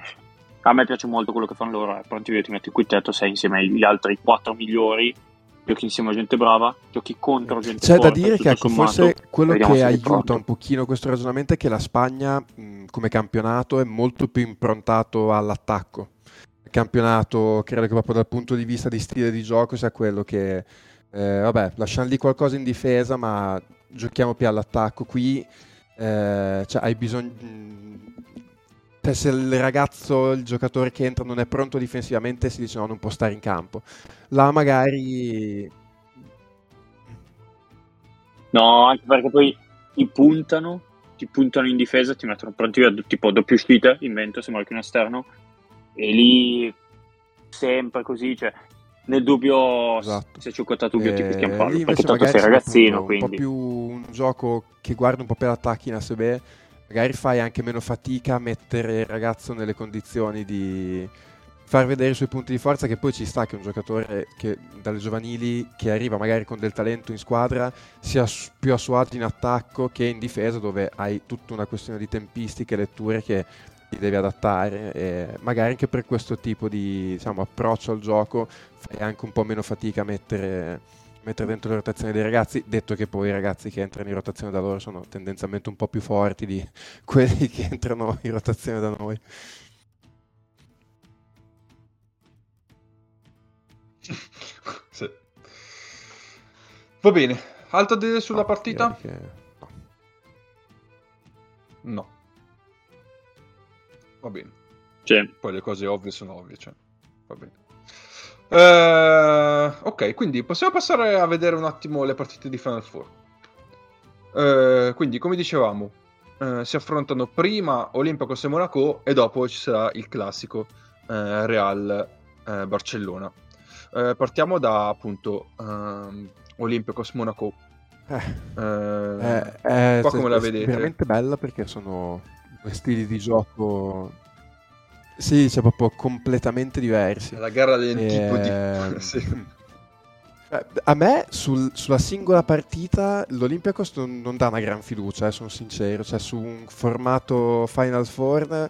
a me piace molto quello che fanno loro, è pronti via ti metti il quintetto, sei insieme agli altri quattro migliori, giochi insieme a gente brava, giochi contro gente C'è da forte, dire che ecco, sommato, forse quello che aiuta un pochino questo ragionamento è che la Spagna mh, come campionato è molto più improntato all'attacco. Il campionato credo che proprio dal punto di vista di stile di gioco sia quello che, eh, vabbè, lasciamo lì qualcosa in difesa ma giochiamo più all'attacco. Qui eh, cioè, hai bisogno... mh, cioè, se il ragazzo, il giocatore che entra non è pronto difensivamente si dice no, non può stare in campo. Là magari... No, anche perché poi ti puntano, ti puntano in difesa, ti mettono pronti via, tipo doppie uscite, invento, sembra che un esterno, e lì sempre così, cioè nel dubbio Esatto. se c'è un dubbio ti Eh, picchiano lì fallo, perché tanto sei ragazzino, appunto, un po' quindi più un gioco che guarda un po' per attacchi in ASB, magari fai anche meno fatica a mettere il ragazzo nelle condizioni di, far vedere i suoi punti di forza che poi ci sta che un giocatore che dalle giovanili che arriva magari con del talento in squadra sia più a suo agio in attacco che in difesa dove hai tutta una questione di tempistiche, letture che ti devi adattare. E magari anche per questo tipo di diciamo, approccio al gioco fai anche un po' meno fatica a mettere, mettere dentro le rotazioni dei ragazzi, detto che poi i ragazzi che entrano in rotazione da loro sono tendenzialmente un po' più forti di quelli che entrano in rotazione da noi. sì. Va bene, altro da dire sulla no, partita? Che... No. no. Va bene. Sì. Poi le cose ovvie sono ovvie, cioè. Va bene. Uh, ok, quindi possiamo passare a vedere un attimo le partite di Final Four. Uh, quindi, come dicevamo, uh, si affrontano prima Olympiacos e Monaco e dopo ci sarà il classico Real Barcellona. partiamo da appunto um, Olympiacos Monaco. Eh, eh, eh, qua come la vedete? È veramente bella perché sono due stili di gioco sì, c'è proprio completamente diversi. La gara dell'antipodi. E... sì. Eh, a me sul, sulla singola partita l'Olympiacos non, non dà una gran fiducia, eh, sono sincero. Cioè, su un formato Final Four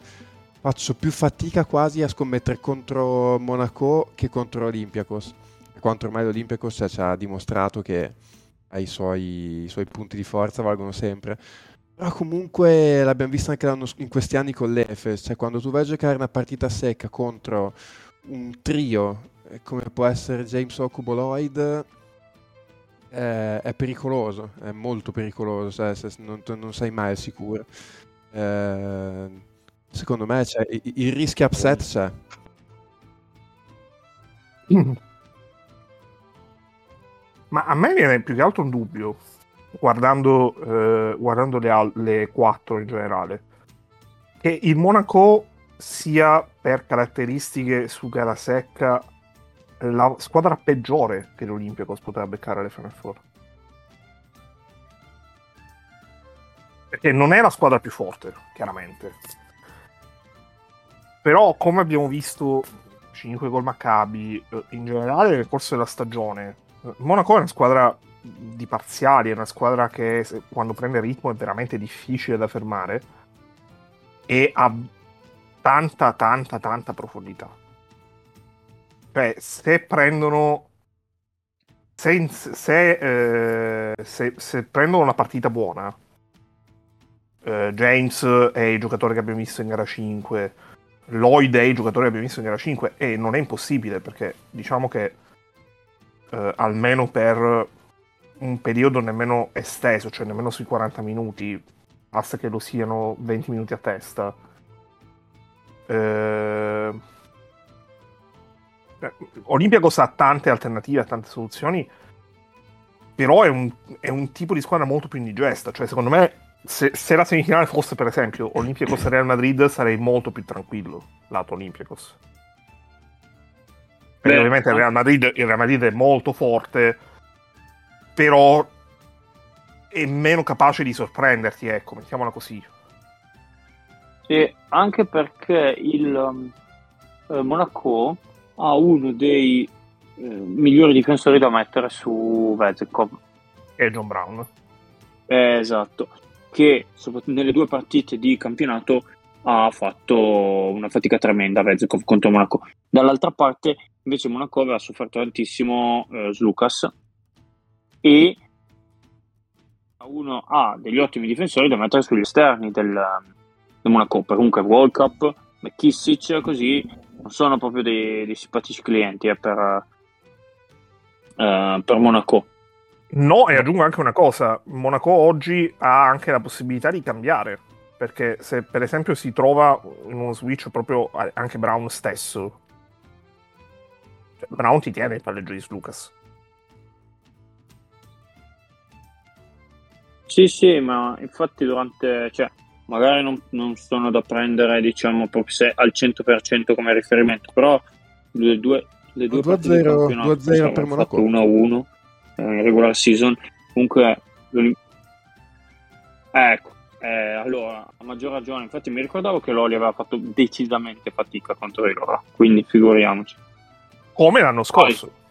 faccio più fatica quasi a scommettere contro Monaco che contro Olympiacos. Quanto ormai l'Olympiacos cioè, ci ha dimostrato che i suoi, i suoi punti di forza valgono sempre. Però comunque l'abbiamo visto anche in questi anni con l'Efes, cioè quando tu vai a giocare una partita secca contro un trio eh, come può essere James Okubo Lloyd eh, è pericoloso, è molto pericoloso, cioè, se non, non, sei mai al sicuro. Eh, secondo me cioè, il, il rischio upset c'è. Ma a me viene più che altro un dubbio guardando, eh, guardando le, al- le quattro in generale, che il Monaco sia per caratteristiche su gara secca la squadra peggiore che l'Olympiacos poteva beccare alle Final Four. Perché non è la squadra più forte, chiaramente. Però, come abbiamo visto 5 gol Maccabi, eh, in generale nel corso della stagione, eh, Monaco è una squadra di parziali, è una squadra che quando prende ritmo è veramente difficile da fermare e ha tanta, tanta, tanta profondità. Cioè, se prendono... Se, se, eh, se, se prendono una partita buona, eh, James è il giocatore che abbiamo visto in gara 5, Lloyd è il giocatore che abbiamo visto in gara 5 e non è impossibile perché diciamo che eh, almeno per un periodo nemmeno esteso, cioè nemmeno sui 40 minuti, basta che lo siano 20 minuti a testa. Eh... Olympiacos ha tante alternative, ha tante soluzioni, però è un, è un, tipo di squadra molto più indigesta. Cioè, secondo me, se, se la semifinale fosse, per esempio, Olympiacos Real Madrid, sarei molto più tranquillo, lato Olympiacos. Perché ovviamente il Real, Madrid, il Real Madrid è molto forte, però è meno capace di sorprenderti, ecco, mettiamola così. Sì, anche perché il um, eh, Monaco ha uno dei eh, migliori difensori da mettere su Vezekov. E John Brown. Eh, esatto, che nelle due partite di campionato ha fatto una fatica tremenda Vezekov contro Monaco. Dall'altra parte invece Monaco aveva sofferto tantissimo eh, Slucas e uno ha degli ottimi difensori da mettere sugli esterni del, del Monaco. Comunque World Cup, McKissic, così non sono proprio dei, dei simpatici clienti eh, per, uh, per Monaco. No, e aggiungo anche una cosa, Monaco oggi ha anche la possibilità di cambiare, perché se per esempio si trova in uno switch proprio anche Brown stesso, cioè, Brown ti tiene il palleggio di Lucas. Sì, sì, ma infatti durante, cioè, magari non, non sono da prendere, diciamo, proprio se, al 100% come riferimento, però le due, le due 2-0, 2-0 per Monaco. 1-1 eh, in regular season. Comunque, ecco, eh, allora, a maggior ragione, infatti mi ricordavo che Loli aveva fatto decisamente fatica contro i loro, quindi figuriamoci. Come l'anno scorso. Poi,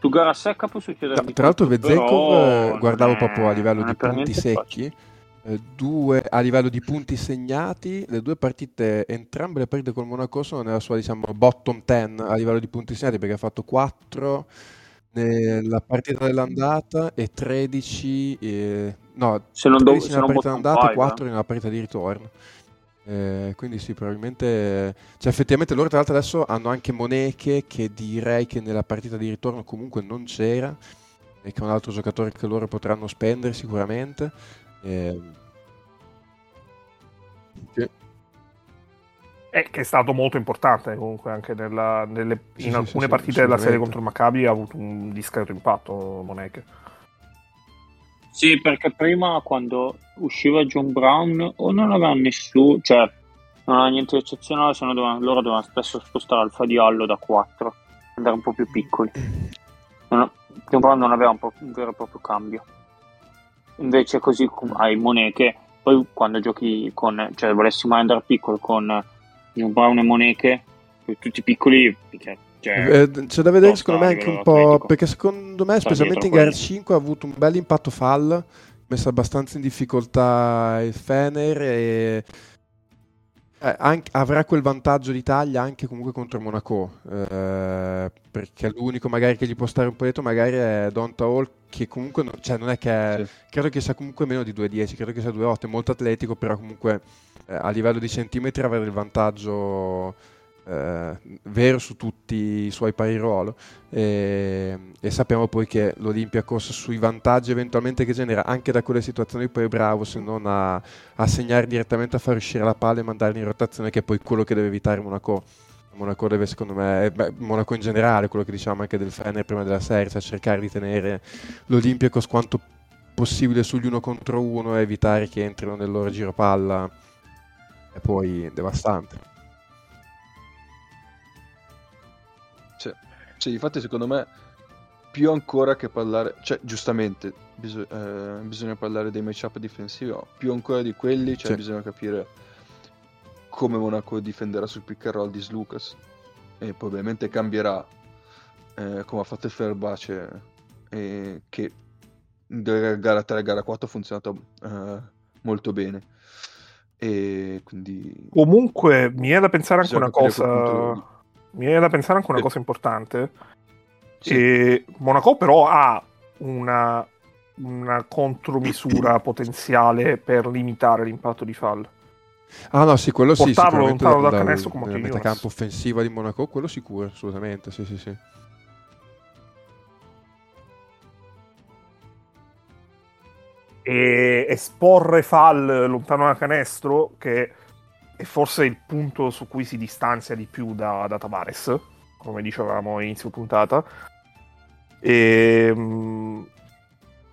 su gara secca può succedere. No, tra l'altro, Vezenkov guardavo proprio a livello di punti secchi. Eh, due a livello di punti segnati, le due partite, entrambe le partite col Monaco sono nella sua diciamo bottom 10 a livello di punti segnati perché ha fatto 4 nella partita dell'andata e 13 eh, no, se non 13 do, nella partita dell'andata e 4 nella partita di ritorno. Eh, quindi sì, probabilmente cioè effettivamente loro tra l'altro adesso hanno anche Moneche che direi che nella partita di ritorno comunque non c'era e che è un altro giocatore che loro potranno spendere sicuramente. Eh, che... Eh, che è stato molto importante comunque anche nella, nelle, in sì, alcune sì, partite della serie contro il Maccabi ha avuto un discreto impatto Moneche. Sì, perché prima quando usciva John Brown o non aveva nessuno, cioè non aveva niente di eccezionale, se no dovevano, loro dovevano spesso spostare Alfa di Allo da 4, andare un po' più piccoli. Non, John Brown non aveva un, un vero e proprio cambio. Invece così hai Moneche, poi quando giochi con, cioè volessi mai andare piccolo con John Brown e Moneche, tutti piccoli, cioè, cioè, eh, c'è da vedere secondo me anche un po' atletico. perché secondo me specialmente in gara 5 ha avuto un bel impatto fall messo abbastanza in difficoltà il Fener e eh, anche, avrà quel vantaggio d'Italia anche comunque contro Monaco eh, perché l'unico magari che gli può stare un po' dietro magari è Donta Hall che comunque no, cioè non è che sì. credo che sia comunque meno di 2,10 credo che sia 2,8 è molto atletico però comunque eh, a livello di centimetri avere il vantaggio eh, vero su tutti i suoi pari ruolo e, e, sappiamo poi che l'Olympiacos sui vantaggi eventualmente che genera anche da quelle situazioni poi è bravo se non a, a segnare direttamente a far uscire la palla e mandarla in rotazione che è poi quello che deve evitare Monaco Monaco deve secondo me, beh, Monaco in generale, quello che diciamo anche del Fener prima della serie, cioè cercare di tenere l'Olympiacos quanto possibile sugli uno contro uno e evitare che entrino nel loro giro palla è poi devastante. Sì, infatti secondo me più ancora che parlare, cioè giustamente bis- eh, bisogna parlare dei matchup difensivi, no, più ancora di quelli, cioè sì. bisogna capire come Monaco difenderà sul pick and roll di Slucas e probabilmente cambierà eh, come ha fatto il Ferbace e che gara 3 e gara 4 ha funzionato eh, molto bene e quindi comunque mi è da pensare anche una cosa mi viene da pensare anche una cosa importante. Sì. Monaco però ha una, una contromisura potenziale per limitare l'impatto di fall. Ah no, sì, quello Portarlo sì, lontano dal canestro come nella metacampo offensiva di Monaco, quello sicuro, assolutamente, sì, sì, sì. E esporre fall lontano dal canestro, che è forse il punto su cui si distanzia di più da, da Tavares, come dicevamo all'inizio puntata. E, mh,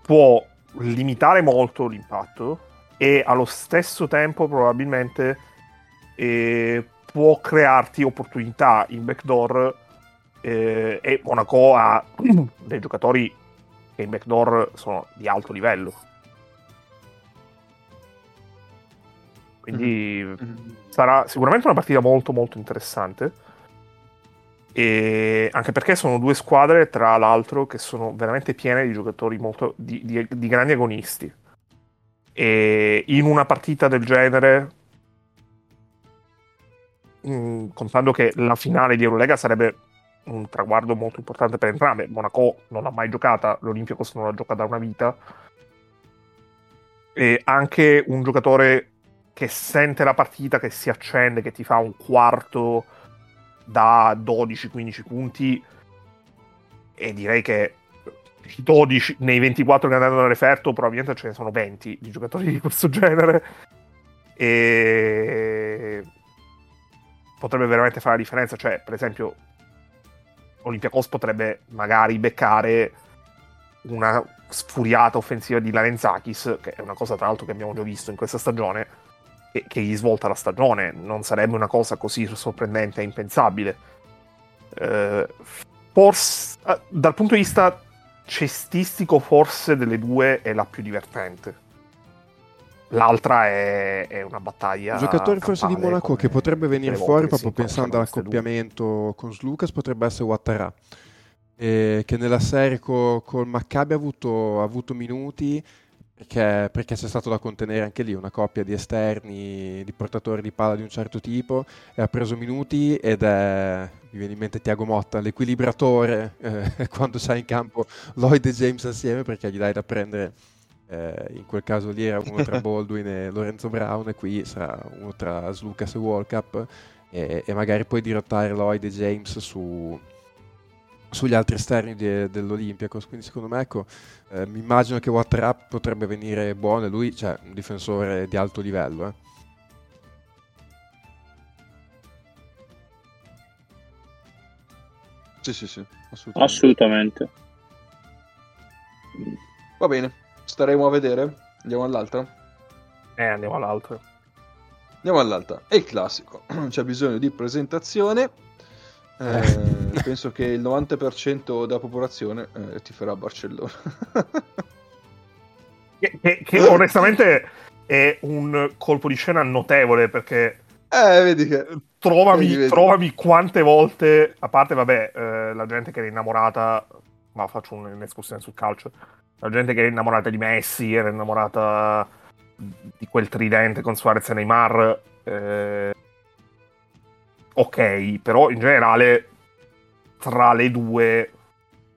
può limitare molto l'impatto e allo stesso tempo probabilmente eh, può crearti opportunità in backdoor eh, e Monaco ha dei giocatori che in backdoor sono di alto livello Quindi mm-hmm. sarà sicuramente una partita molto molto interessante. E anche perché sono due squadre, tra l'altro, che sono veramente piene di giocatori molto, di, di, di grandi agonisti. E in una partita del genere, mh, mm, contando che la finale di Eurolega sarebbe un traguardo molto importante per entrambe. Monaco non l'ha mai giocata, l'Olympiacos non la gioca da una vita. E anche un giocatore che sente la partita, che si accende, che ti fa un quarto da 12-15 punti. E direi che 12 nei 24 che andranno da referto probabilmente ce ne sono 20 di giocatori di questo genere. E potrebbe veramente fare la differenza. Cioè per esempio Olympiacos potrebbe magari beccare una sfuriata offensiva di Larenzakis che è una cosa tra l'altro che abbiamo già visto in questa stagione che, che gli svolta la stagione. Non sarebbe una cosa così sorprendente e impensabile. Eh, forse, eh, dal punto di vista cestistico, forse delle due è la più divertente. l'altra è, è, una battaglia. Un giocatore forse di Monaco che potrebbe venire fuori proprio pensando all'accoppiamento con Slucas potrebbe essere Ouattara. Eh, che nella serie co, col Maccabi ha avuto, ha avuto minuti perché, perché, c'è stato da contenere anche lì una coppia di esterni, di portatori di palla di un certo tipo e ha preso minuti ed è, mi viene in mente Tiago Motta, l'equilibratore eh, quando sai in campo Lloyd e James assieme perché gli dai da prendere, eh, in quel caso lì era uno tra Baldwin e Lorenzo Brown e qui sarà uno tra Slucas e World Cup e, e magari puoi dirottare Lloyd e James su, sugli altri esterni de, dell'Olympiacos. Quindi, secondo me, ecco, eh, mi immagino che Watrap potrebbe venire buono e lui, cioè, un difensore di alto livello. Eh. Sì, sì, sì, assolutamente. assolutamente. Va bene, staremo a vedere. Andiamo all'altra. Eh, andiamo all'altra. Andiamo all'altra. È il classico, non c'è bisogno di presentazione eh, penso che il 90% della popolazione eh, ti farà Barcellona. che, che, che, onestamente è un colpo di scena notevole perché eh, vedi che... trovami, vedi, vedi. trovami quante volte, a parte vabbè, eh, la gente che era innamorata, ma faccio un'escursione sul calcio, la gente che era innamorata di Messi, era innamorata di quel tridente con Suarez e Neymar. Eh, ok, però in generale tra le due,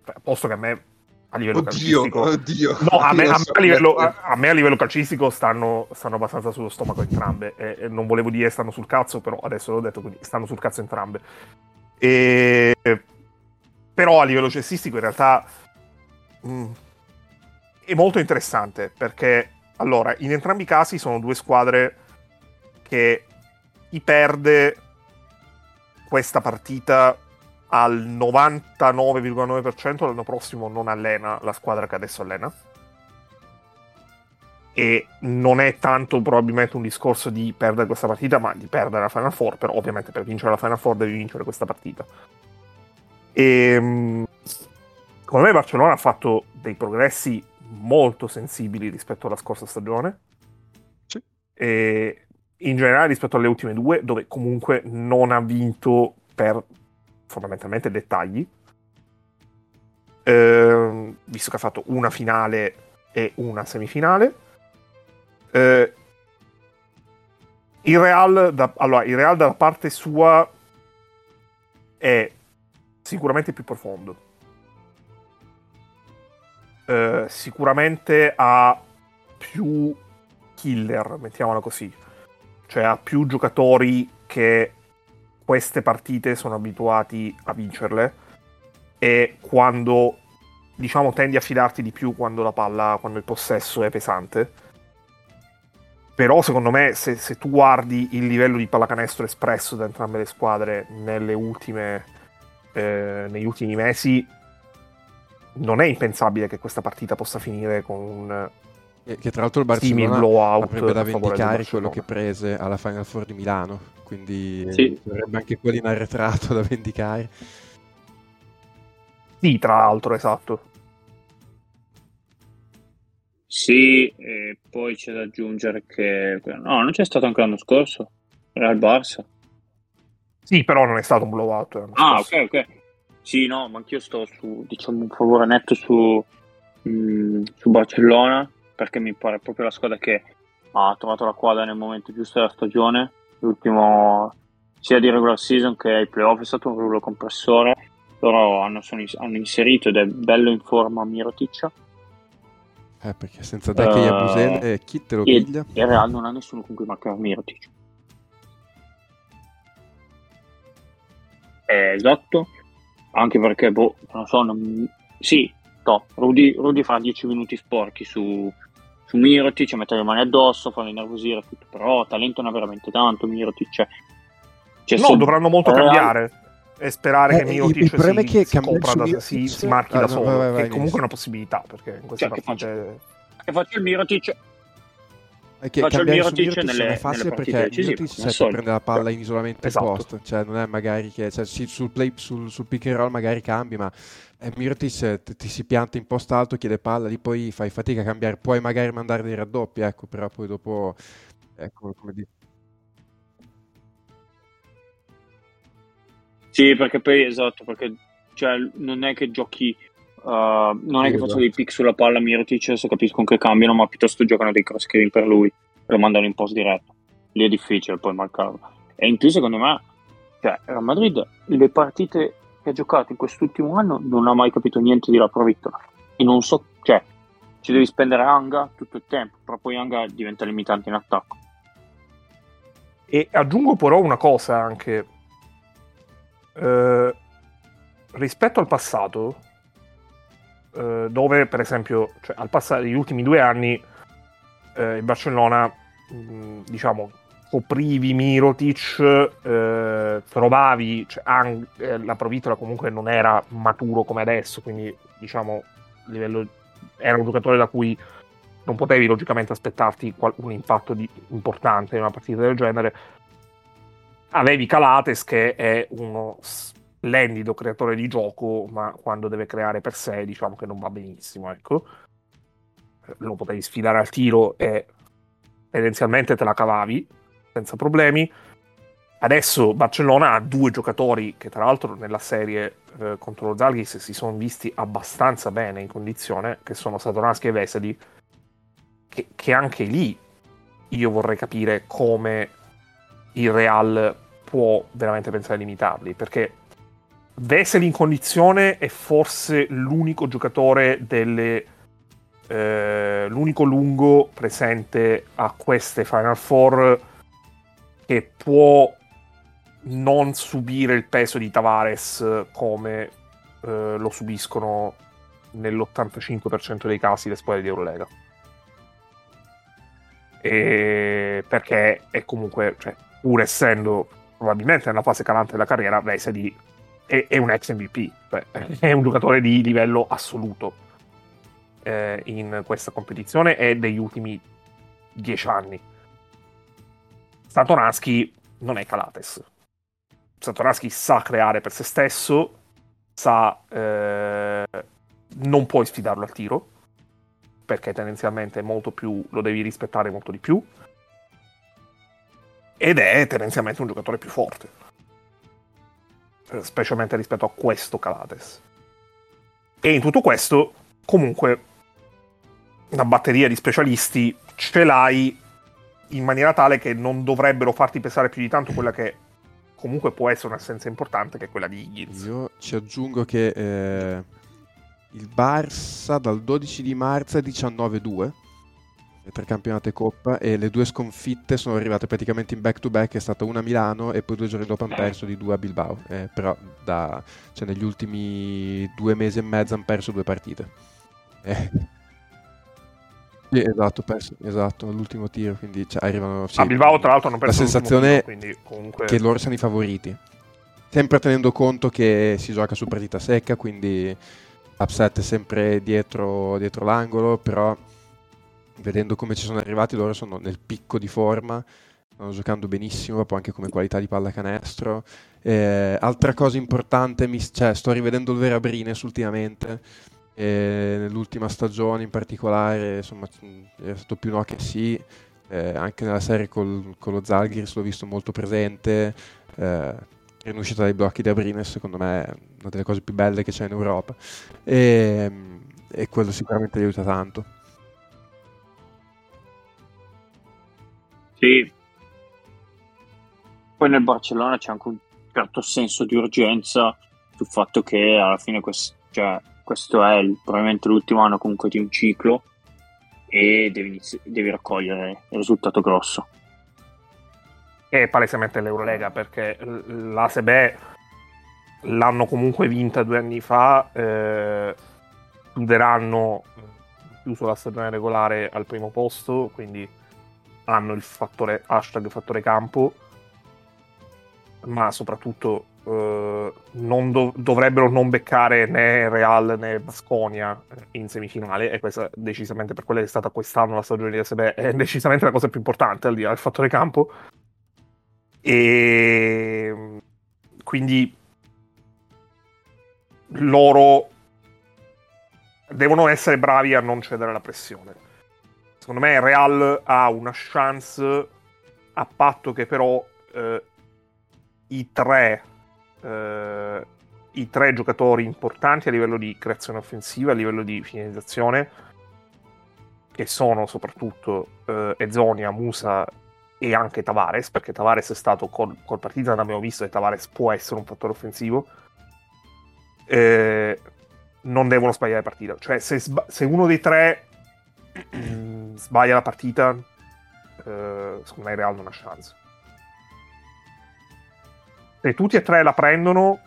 cioè, posto che a me a livello oddio, calcistico, oddio. No, a me, a, me a, livello, a me, a livello, calcistico stanno, stanno abbastanza sullo stomaco entrambe. E, e, non volevo dire stanno sul cazzo, però adesso l'ho detto, quindi stanno sul cazzo entrambe. E... Però a livello cestistico in realtà mh, mm, è molto interessante perché allora in entrambi i casi sono due squadre che chi perde questa partita al 99,9% l'anno prossimo non allena la squadra che adesso allena. E non è tanto probabilmente un discorso di perdere questa partita, ma di perdere la Final Four. Però, ovviamente, per vincere la Final Four devi vincere questa partita. E ehm, secondo me, Barcellona ha fatto dei progressi molto sensibili rispetto alla scorsa stagione. Sì. E in generale rispetto alle ultime due, dove comunque non ha vinto per fondamentalmente dettagli. Eh, visto che ha fatto una finale e una semifinale. Eh, il, Real da, allora, il Real dalla parte sua è sicuramente più profondo. Eh, sicuramente ha più killer, mettiamola così. Cioè ha più giocatori che queste partite sono abituati a vincerle e quando diciamo tendi a fidarti di più quando la palla, quando il possesso è pesante. Però secondo me se, se tu guardi il livello di pallacanestro espresso da entrambe le squadre ultime, eh, negli ultimi mesi, non è impensabile che questa partita possa finire con un che tra l'altro il Barcellona avrebbe da vendicare quello che prese alla Final Four di Milano, quindi sì. avrebbe anche quelli in arretrato da vendicare. Sì, tra l'altro, esatto. Sì, e poi c'è da aggiungere che... No, non c'è stato anche l'anno scorso, era il Barça. Sì, però non è stato un blowout. Ah, scorso. ok, ok. Sì, no, ma anch'io sto su, diciamo, un favore netto su, mh, mm, su Barcellona perché mi pare proprio la squadra che ha trovato la quadra nel momento giusto della stagione. L'ultimo sia di regular season che ai playoff è stato un rullo compressore. Loro hanno, sono, hanno inserito ed è bello in forma Mirotic. Eh, perché senza Deck e Yabusele uh, chi te lo e, piglia? E Real non ha nessuno con cui marcare Mirotic. Eh, esatto, anche perché, boh, non so, non... sì, no, Rudy, Rudy fa 10 minuti sporchi su, su Mirotic, mette le mani addosso, fa innervosire tutto, però talento ne ha veramente tanto Mirotic. Cioè, cioè no, dovranno molto Real... cambiare e sperare eh, che Mirotic il problema si, è che si, da, si, si marchi ah, da solo, vai, vai, vai, che comunque è una possibilità, perché in queste cioè, partite... Che faccio, che faccio il Mirotic... Che faccio il Mirotic, nelle, è facile perché Mirotic sai, cioè, prende la palla in isolamento esatto. post, cioè non è magari che cioè, sì, sul, play, sul, sul pick and roll magari cambi, ma E Mirotic ti, si pianta in posto alto, chiede palla, lì poi fai fatica a cambiare, puoi magari mandare dei raddoppi, ecco, però poi dopo, ecco, come dici. Sì, perché poi, esatto, perché cioè, non è che giochi, uh, non è che faccio dei pick sulla palla Mirotic, se capiscono che cambiano, ma piuttosto giocano dei cross screen per lui, lo mandano in post diretto. Lì è difficile poi marcarlo. E in più, secondo me, cioè, Real Madrid, le partite che ha giocato in quest'ultimo anno non ha mai capito niente di la Provittola. E non so, cioè, ci devi spendere Anga tutto il tempo, però poi Anga diventa limitante in attacco. E aggiungo però una cosa anche. Eh, rispetto al passato, eh, dove per esempio, cioè, al passato, negli ultimi due anni, eh, il Barcellona, mh, diciamo, coprivi Mirotic, eh, trovavi, cioè, an- eh, la Provitola comunque non era maturo come adesso, quindi diciamo livello, era un giocatore da cui non potevi logicamente aspettarti qual- un impatto di- importante in una partita del genere. Avevi Calates che è uno splendido creatore di gioco, ma quando deve creare per sé diciamo che non va benissimo, ecco. Lo potevi sfidare al tiro e tendenzialmente te la cavavi senza problemi. Adesso Barcellona ha due giocatori che tra l'altro nella serie eh, contro lo Zalgis si sono visti abbastanza bene in condizione, che sono Satoransky e Veseli, che, che anche lì io vorrei capire come il Real può veramente pensare di limitarli, perché Veseli in condizione è forse l'unico giocatore delle... Eh, l'unico lungo presente a queste Final Four che può non subire il peso di Tavares come eh, lo subiscono nell'85% dei casi le squadre di Eurolega. E perché è comunque, cioè, pur essendo probabilmente nella fase calante della carriera, Vesely è, è un ex MVP, cioè, è un giocatore di livello assoluto eh, in questa competizione e degli ultimi dieci anni. Satoransky non è Calates. Satoransky sa creare per se stesso, sa... Eh, non puoi sfidarlo al tiro, perché tendenzialmente molto più, lo devi rispettare molto di più, ed è tendenzialmente un giocatore più forte, specialmente rispetto a questo Calates. E in tutto questo, comunque, una batteria di specialisti ce l'hai in maniera tale che non dovrebbero farti pesare più di tanto quella che comunque può essere un'assenza importante, che è quella di Higgins. Io ci aggiungo che eh, il Barça dal 12 di marzo è 19-2 tre campionate coppa e le due sconfitte sono arrivate praticamente in back to back è stata una a Milano e poi due giorni dopo hanno perso di due a Bilbao eh, però da, cioè, negli ultimi due mesi e mezzo hanno perso due partite eh. Sì, esatto, perso, esatto, l'ultimo tiro, quindi cioè, arrivano... Sì, a Bilbao tra l'altro hanno perso La sensazione tiro, comunque... che loro siano i favoriti. Sempre tenendo conto che si gioca su partita secca, quindi upset è sempre dietro, dietro l'angolo, però vedendo come ci sono arrivati loro sono nel picco di forma, stanno giocando benissimo, proprio anche come qualità di pallacanestro. Eh, altra cosa importante, mi, cioè, sto rivedendo il Vera Brines ultimamente e nell'ultima stagione in particolare insomma è stato più no che sì. Eh, anche nella serie col, con lo Zalgiris l'ho visto molto presente. Eh, in uscita dai blocchi di Abrines secondo me è una delle cose più belle che c'è in Europa. E, e quello sicuramente gli aiuta tanto. Sì. Poi nel Barcellona c'è anche un certo senso di urgenza sul fatto che alla fine quest- cioè, questo è il, probabilmente l'ultimo anno comunque di un ciclo e devi, inizi- devi raccogliere il risultato grosso. È palesemente l'Eurolega perché l'ASB l'hanno comunque vinta due anni fa, eh, chiuderanno chiuso la stagione regolare al primo posto, quindi hanno il fattore hashtag fattore campo, ma soprattutto Uh, non dov- dovrebbero non beccare né Real né Basconia in semifinale e questa decisamente per quella che è stata quest'anno la stagione di SB è decisamente la cosa più importante al di là del fattore campo e quindi loro devono essere bravi a non cedere alla pressione. Secondo me Real ha una chance a patto che però eh, i tre eh, i tre giocatori importanti a livello di creazione offensiva, a livello di finalizzazione, che sono soprattutto eh, Ezonia, Musa e anche Tavares, perché Tavares è stato col, col Partizan, abbiamo visto che Tavares può essere un fattore offensivo, eh, non devono sbagliare la partita. Cioè, se, sba- se uno dei tre sbaglia la partita, eh, secondo me Real non ha chance. Se tutti e tre la prendono,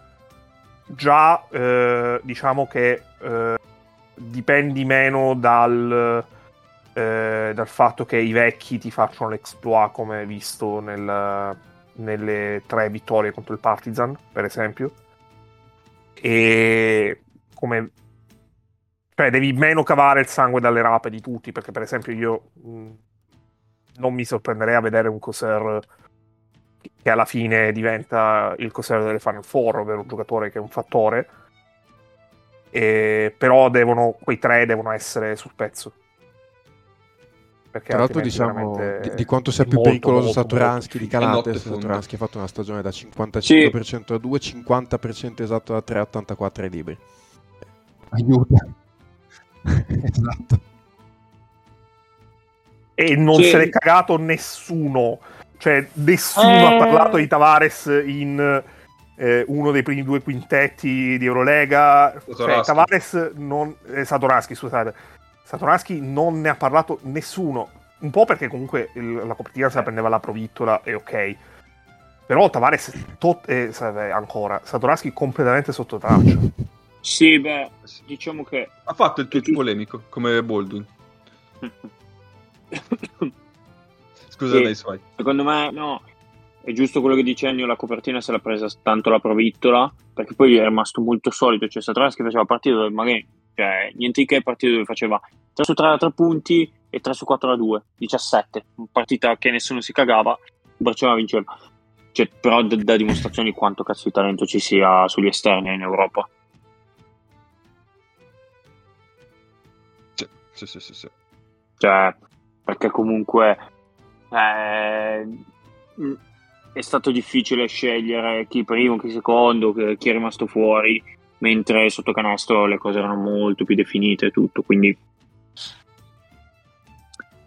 già eh, diciamo che eh, dipendi meno dal, eh, dal, fatto che i vecchi ti facciano l'exploit come visto nel, nelle tre vittorie contro il Partizan, per esempio. E come cioè devi meno cavare il sangue dalle rape di tutti, perché per esempio io mh, non mi sorprenderei a vedere un Coser che alla fine diventa il Coser delle Final Four, ovvero un giocatore che è un fattore, e, però devono, quei tre devono essere sul pezzo. Perché Tra l'altro diciamo di, di, quanto sia più molto, pericoloso molto, Saturansky di Calate, Saturansky ha fatto una stagione da 55% sì. a 2, 50% esatto da 3, 84 ai libri. Aiuta. esatto. E non sì. se l'è cagato nessuno. Cioè, nessuno eh... ha parlato di Tavares in eh, uno dei primi due quintetti di Eurolega. Cioè, Tavares non... Eh, Satoransky, scusate. Satoransky non ne ha parlato nessuno. Un po' perché comunque il, la copertina se la prendeva la provittola e ok. Però Tavares tot, eh, ancora Satoransky completamente sotto traccia. Sì, beh, diciamo che... Ha fatto il tweet polemico, come Baldwin. Scusa, dai suoi. Secondo me, no, è giusto quello che dice Ennio, la copertina se l'ha presa tanto la provittola, perché poi è rimasto molto solito, cioè Satras che faceva partite dove magari, cioè, niente che partite dove faceva 3 su 3 da 3 punti e 3 su 4 da 2, 17, partita che nessuno si cagava, Barcellona vinceva. Cioè, però da, da dimostrazione di quanto cazzo di talento ci sia sugli esterni in Europa. Sì, sì, sì, sì. Cioè, perché comunque eh, è stato difficile scegliere chi primo, chi secondo, chi è rimasto fuori, mentre sotto canestro le cose erano molto più definite e tutto, quindi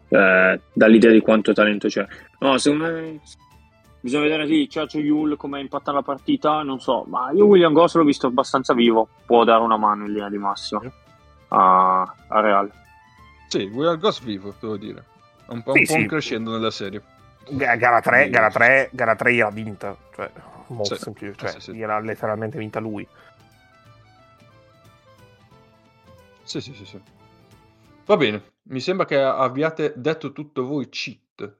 eh, dall'idea di quanto talento c'è. No, secondo me bisogna vedere lì Ciaccio Yul come impatta la partita, non so, ma io William Goss l'ho visto abbastanza vivo, può dare una mano in linea di massimo a, a Real. Sì, Will Ghost vivo, devo dire. Un po', sì, un po sì. crescendo nella serie. Gara 3, gara 3, gara 3 gliel'ha vinta, cioè molto sì. semplice, cioè, sì, gliel'ha letteralmente vinta lui. Sì, sì, sì, sì. Va bene, mi sembra che abbiate detto tutto voi cheat.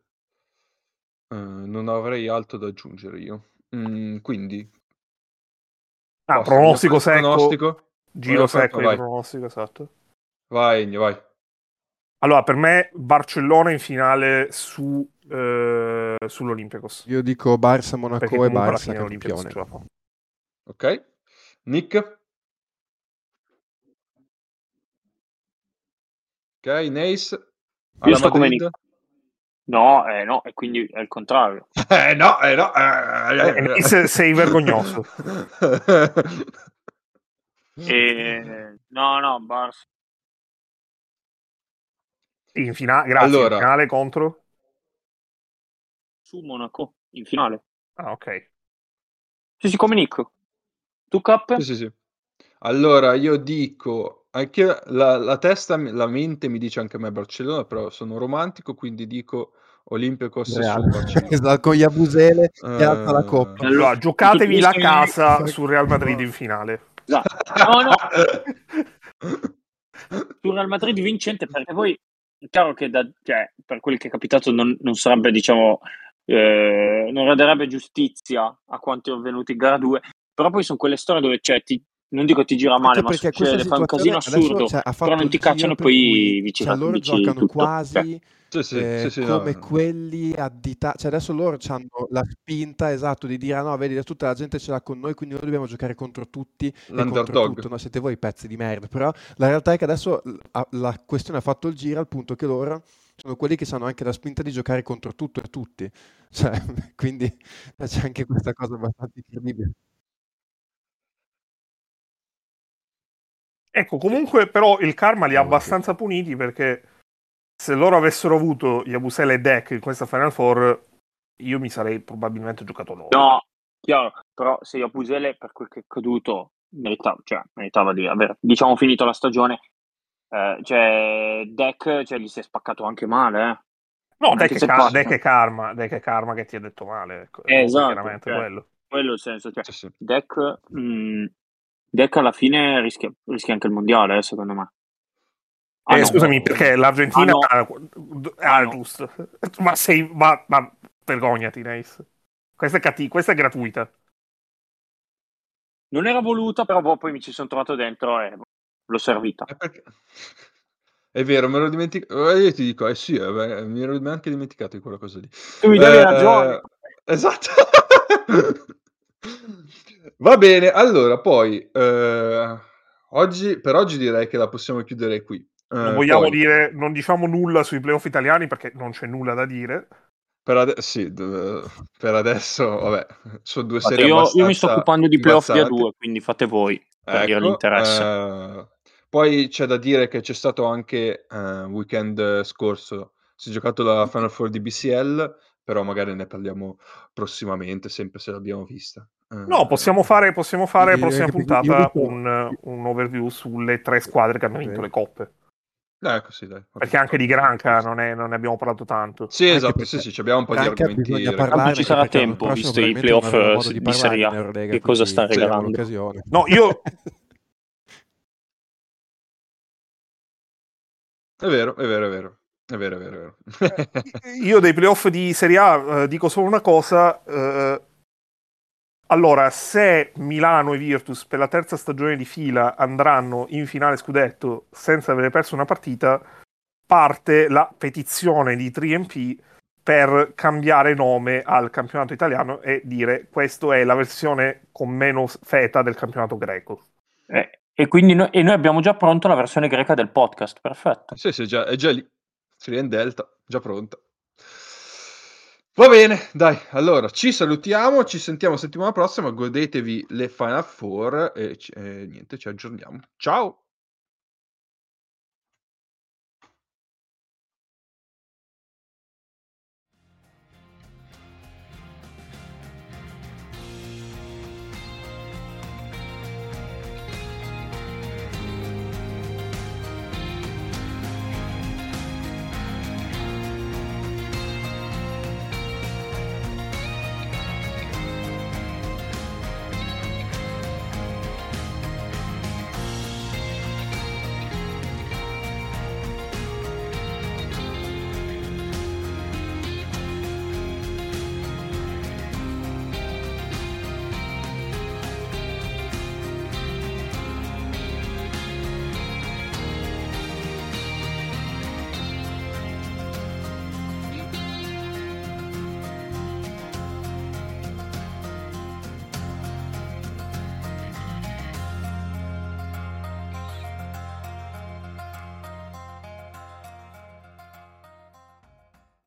Uh, non avrei altro da aggiungere io. Mm, quindi... Ah, pronostico secco. Pronostico. Giro secco di pronostico, esatto. Vai, vai. Allora, per me Barcellona in finale su, eh, sull'Olympiacos. Io dico Barça, Monaco e Barça campione. Ok. Nick? Ok, Nace? Io sto come Nick. No, eh, no, e quindi è il contrario. Eh, no, eh, no. Eh, eh, sei, sei vergognoso. e... No, no, Barça. In finale, grazie. Allora, in finale contro? Su Monaco, in finale. Ah, ok. Sì, sì, come Nick. Tu cap? Sì, sì, sì. Allora, io dico, anche la, la, testa, la mente mi dice anche a me Barcellona, però sono romantico, quindi dico Olympiacos Real. esatto, con Iabusele uh, e alza la coppa. Allora, giocatevi la casa sul Real Madrid in finale. Esatto. No, no. sul Real Madrid vincente perché poi chiaro che da, cioè, per quel che è capitato non, non sarebbe, diciamo, eh, non renderebbe giustizia a quanto è avvenuto in gara 2, però poi sono quelle storie dove cioè, ti, non dico ti gira male, ma succede, fa un casino assurdo, adesso, cioè, però non ti cacciano e poi cui, dici, cioè, loro giocano tutto. Cioè, quasi Sì, sì, eh, sì, sì, come no. quelli additati, cioè adesso loro hanno la spinta esatto di dire ah no vedi tutta la gente ce l'ha con noi quindi noi dobbiamo giocare contro tutti e contro tutto, no siete voi pezzi di merda, però la realtà è che adesso l- ha- la questione ha fatto il giro al punto che loro sono quelli che hanno anche la spinta di giocare contro tutto e tutti, cioè quindi c'è anche questa cosa abbastanza incredibile. Ecco, comunque però il karma li ha abbastanza puniti perché se loro avessero avuto Yabusele e Deck in questa Final Four, io mi sarei probabilmente giocato loro. No, chiaro, però se Iapusele per quel che è accaduto meritava, cioè, meritava di aver, diciamo, finito la stagione. Eh, cioè, Deck cioè, gli si è spaccato anche male, eh. No, Anche Deck è, passa. Deck è karma, Deck è karma che ti ha detto male. Ecco, Eh, esatto, chiaramente cioè. quello. Quello è il senso, cioè, Sì, sì. Deck, mh, Deck alla fine rischia, rischia anche il mondiale, eh, secondo me. Ah, Eh, no. scusami, perché l'Argentina... Ah, Ah, Ah, no. giusto. Ma sei... Ma, ma vergognati, Nice. Questa è, catti- questa è gratuita. Non era voluta, però boh, poi mi ci sono trovato dentro e l'ho servita. È, perché- è vero, me l'ho dimenticato. Io ti dico, eh sì, eh, beh, mi ero anche dimenticato di quella cosa lì. Tu mi davi Eh, ragione. Esatto. Va bene, allora poi eh, oggi, per oggi direi che la possiamo chiudere qui. Non Eh, vogliamo poi, dire... Non diciamo nulla sui playoff italiani perché non c'è nulla da dire. per, ade- sì, d- per adesso, vabbè, sono due serie io, io mi sto occupando di playoff di imbarazzanti. A2, quindi fate voi per dire Ecco, l'interesse. eh, poi c'è da dire che c'è stato anche eh, weekend scorso, si è giocato la Final Four di BCL, però magari ne parliamo prossimamente, sempre se l'abbiamo vista. Eh, No, possiamo fare, possiamo fare prossima puntata un, un overview sulle tre squadre che hanno vinto le coppe. Ecco, sì, dai. ok. Perché anche di Granca non, è- non ne abbiamo parlato tanto. Sì, esatto, perché sì, sì, ci abbiamo un po' di argomenti. parlarne ci sarà tempo, visto i playoff, eh, di parlarne Serie A. Eurolega, Che cosa sta regalando? No, io È vero, è vero, è vero. È vero, è vero, è vero. Io dei playoff di Serie A eh, dico solo una cosa. eh, allora, se Milano e Virtus per la terza stagione di fila andranno in finale scudetto senza aver perso una partita, parte la petizione di 3MP per cambiare nome al campionato italiano e dire questa è la versione con meno feta del campionato greco. Eh, e quindi noi, e noi abbiamo già pronto la versione greca del podcast, perfetto. Sì, sì, già, è già lì. In Delta, già pronta. Va bene, dai, allora ci salutiamo, ci sentiamo settimana prossima, godetevi le Final Four e, e niente, ci aggiorniamo. Ciao!